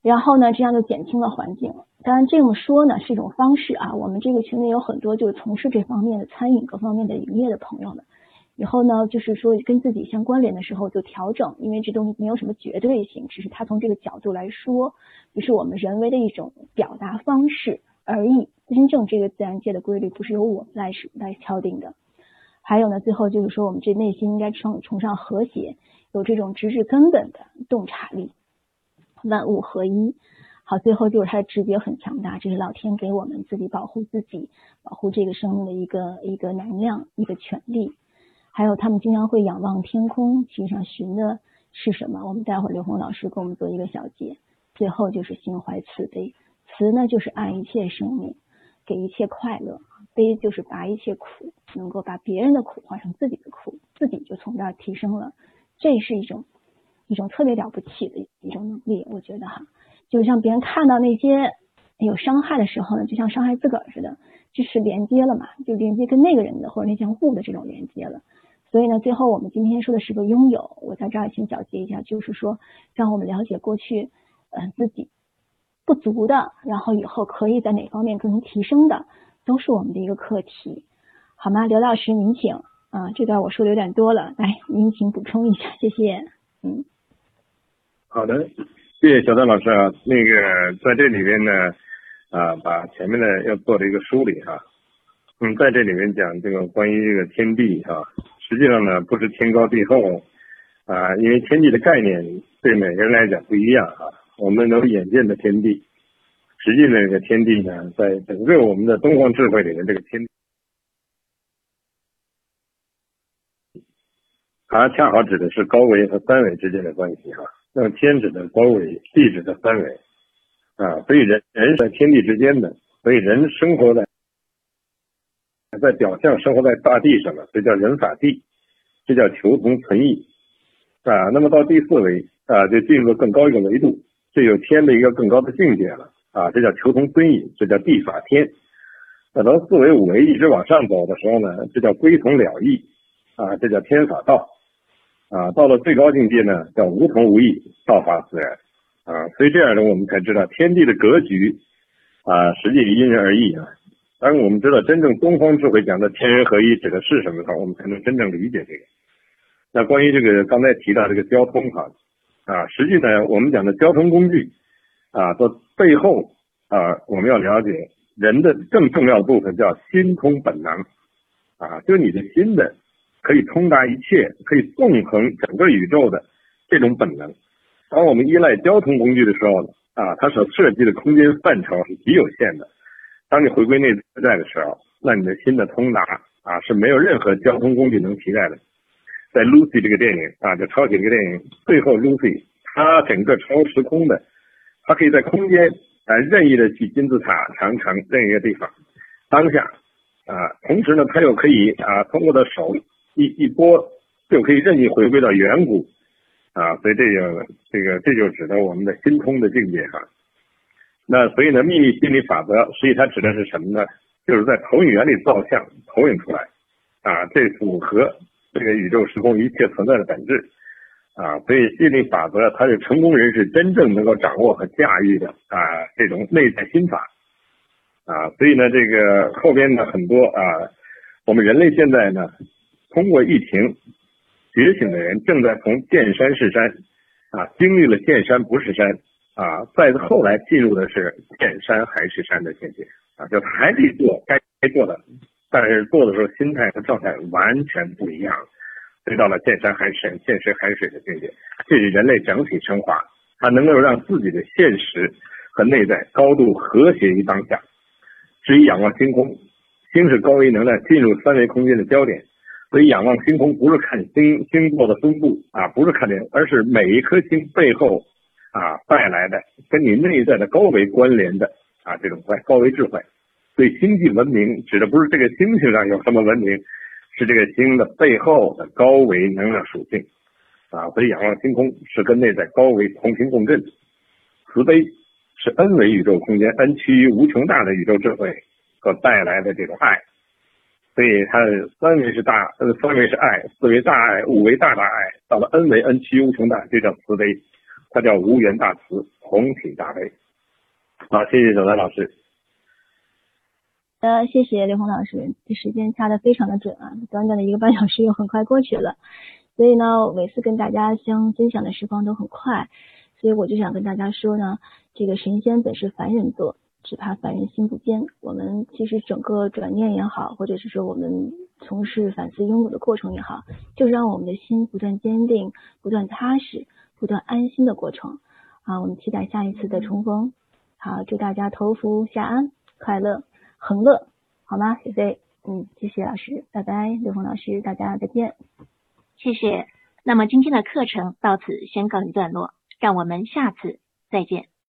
然后呢，这样就减轻了环境。当然这么说呢是一种方式啊。我们这个群里有很多就是从事这方面的餐饮各方面的营业的朋友们。以后呢，就是说跟自己相关联的时候就调整，因为这东西没有什么绝对性，只是他从这个角度来说，就是我们人为的一种表达方式而已。真正这个自然界的规律不是由我们来来敲定的。还有呢，最后就是说我们这内心应该崇崇尚和谐，有这种直至根本的洞察力。万物合一，好，最后就是它的直觉很强大，这是老天给我们自己保护自己、保护这个生命的一个一个能量、一个权利。还有他们经常会仰望天空，实上寻的是什么？我们待会儿刘红老师给我们做一个小结。最后就是心怀慈悲，慈呢就是爱一切生命，给一切快乐；悲就是拔一切苦，能够把别人的苦换成自己的苦，自己就从这儿提升了。这是一种。一种特别了不起的一种能力，我觉得哈，就像别人看到那些有伤害的时候呢，就像伤害自个儿似的，就是连接了嘛，就连接跟那个人的或者那件物的这种连接了。所以呢，最后我们今天说的是个拥有，我在这儿先小结一下，就是说让我们了解过去嗯自己不足的，然后以后可以在哪方面更能提升的，都是我们的一个课题，好吗？刘老师您请啊，这段我说的有点多了，来您请补充一下，谢谢，嗯。好的，谢谢小张老师啊。那个在这里边呢，啊，把前面的要做的一个梳理哈。嗯，在这里面讲这个关于这个天地啊，实际上呢不是天高地厚啊，因为天地的概念对每个人来讲不一样啊。我们能眼见的天地，实际的这个天地呢，在整个我们的东方智慧里面，这个天，它恰好指的是高维和三维之间的关系哈。那么天指的高维，地指的三维，啊，所以人人是在天地之间的，所以人生活在在表象生活在大地上的，这叫人法地，这叫求同存异啊。那么到第四维啊，就进入了更高一个维度，这有天的一个更高的境界了啊，这叫求同尊异，这叫地法天。等到四维五维一直往上走的时候呢，这叫归同了义啊，这叫天法道啊。到了最高境界呢，叫无同无异，道法自然啊。所以这样呢，我们才知道天地的格局啊，实际因人而异啊。当我们知道真正东方智慧讲的天人合一指的是什么的时候，我们才能真正理解这个。那关于这个刚才提到这个交通哈啊，啊实际呢，我们讲的交通工具啊的背后啊，我们要了解人的更重要的部分叫心通本能啊，就是你的心的可以通达一切，可以纵横整个宇宙的这种本能。当我们依赖交通工具的时候呢啊，它所涉及的空间范畴是极有限的。当你回归内在的时候，那你的心的通达啊是没有任何交通工具能替代的。在 Lucy 这个电影啊，就超级这个电影，最后 Lucy 她整个超时空的，她可以在空间啊任意的去金字塔长城任意一个地方当下啊，同时呢，她又可以啊通过的手一一拨就可以任意回归到远古啊，所以这个这个这就指的我们的心通的境界哈。那所以呢，秘密心理法则实际它指的是什么呢？就是在投影原理造像投影出来，啊，这符合这个宇宙时空一切存在的本质，啊，所以心理法则它是成功人士真正能够掌握和驾驭的啊这种内在心法，啊，所以呢，这个后边的很多啊，我们人类现在呢，通过疫情觉醒的人正在从见山是山啊，经历了见山不是山。啊，再后来进入的是见山还是山的境界啊，就还得做该该做的，但是做的时候心态和状态完全不一样，回到了见山还是山、见山还水的境界，这是人类整体升华，它能够让自己的现实和内在高度和谐于当下。至于仰望星空，星是高维能量进入三维空间的焦点，所以仰望星空不是看星星座的分布啊，不是看这，而是每一颗星背后。啊，带来的跟你内在的高维关联的啊，这种高维智慧，对星际文明指的不是这个星星上有什么文明，是这个星的背后的高维能量属性啊。所以仰望星空是跟内在高维同频共振，慈悲是 n 维宇宙空间 n 趋于无穷大的宇宙智慧所带来的这种爱。所以它三维是大，呃，三维是爱，四维大爱，五维大大爱，到了 n 维 n 趋于无穷大，这叫慈悲。它叫无缘大慈，同体大悲。好，谢谢小丹老师。呃，谢谢刘红老师，这时间掐的非常的准啊，短短的一个半小时又很快过去了。所以呢，每次跟大家相分享的时光都很快，所以我就想跟大家说呢，这个神仙本是凡人做，只怕凡人心不坚。我们其实整个转念也好，或者是说我们从事反思拥有的过程也好，就是让我们的心不断坚定，不断踏实。不断安心的过程啊，我们期待下一次的重逢。好，祝大家头福下安，快乐恒乐，好吗？谢谢，嗯，谢谢老师，拜拜，刘峰老师，大家再见。谢谢。那么今天的课程到此先告一段落，让我们下次再见。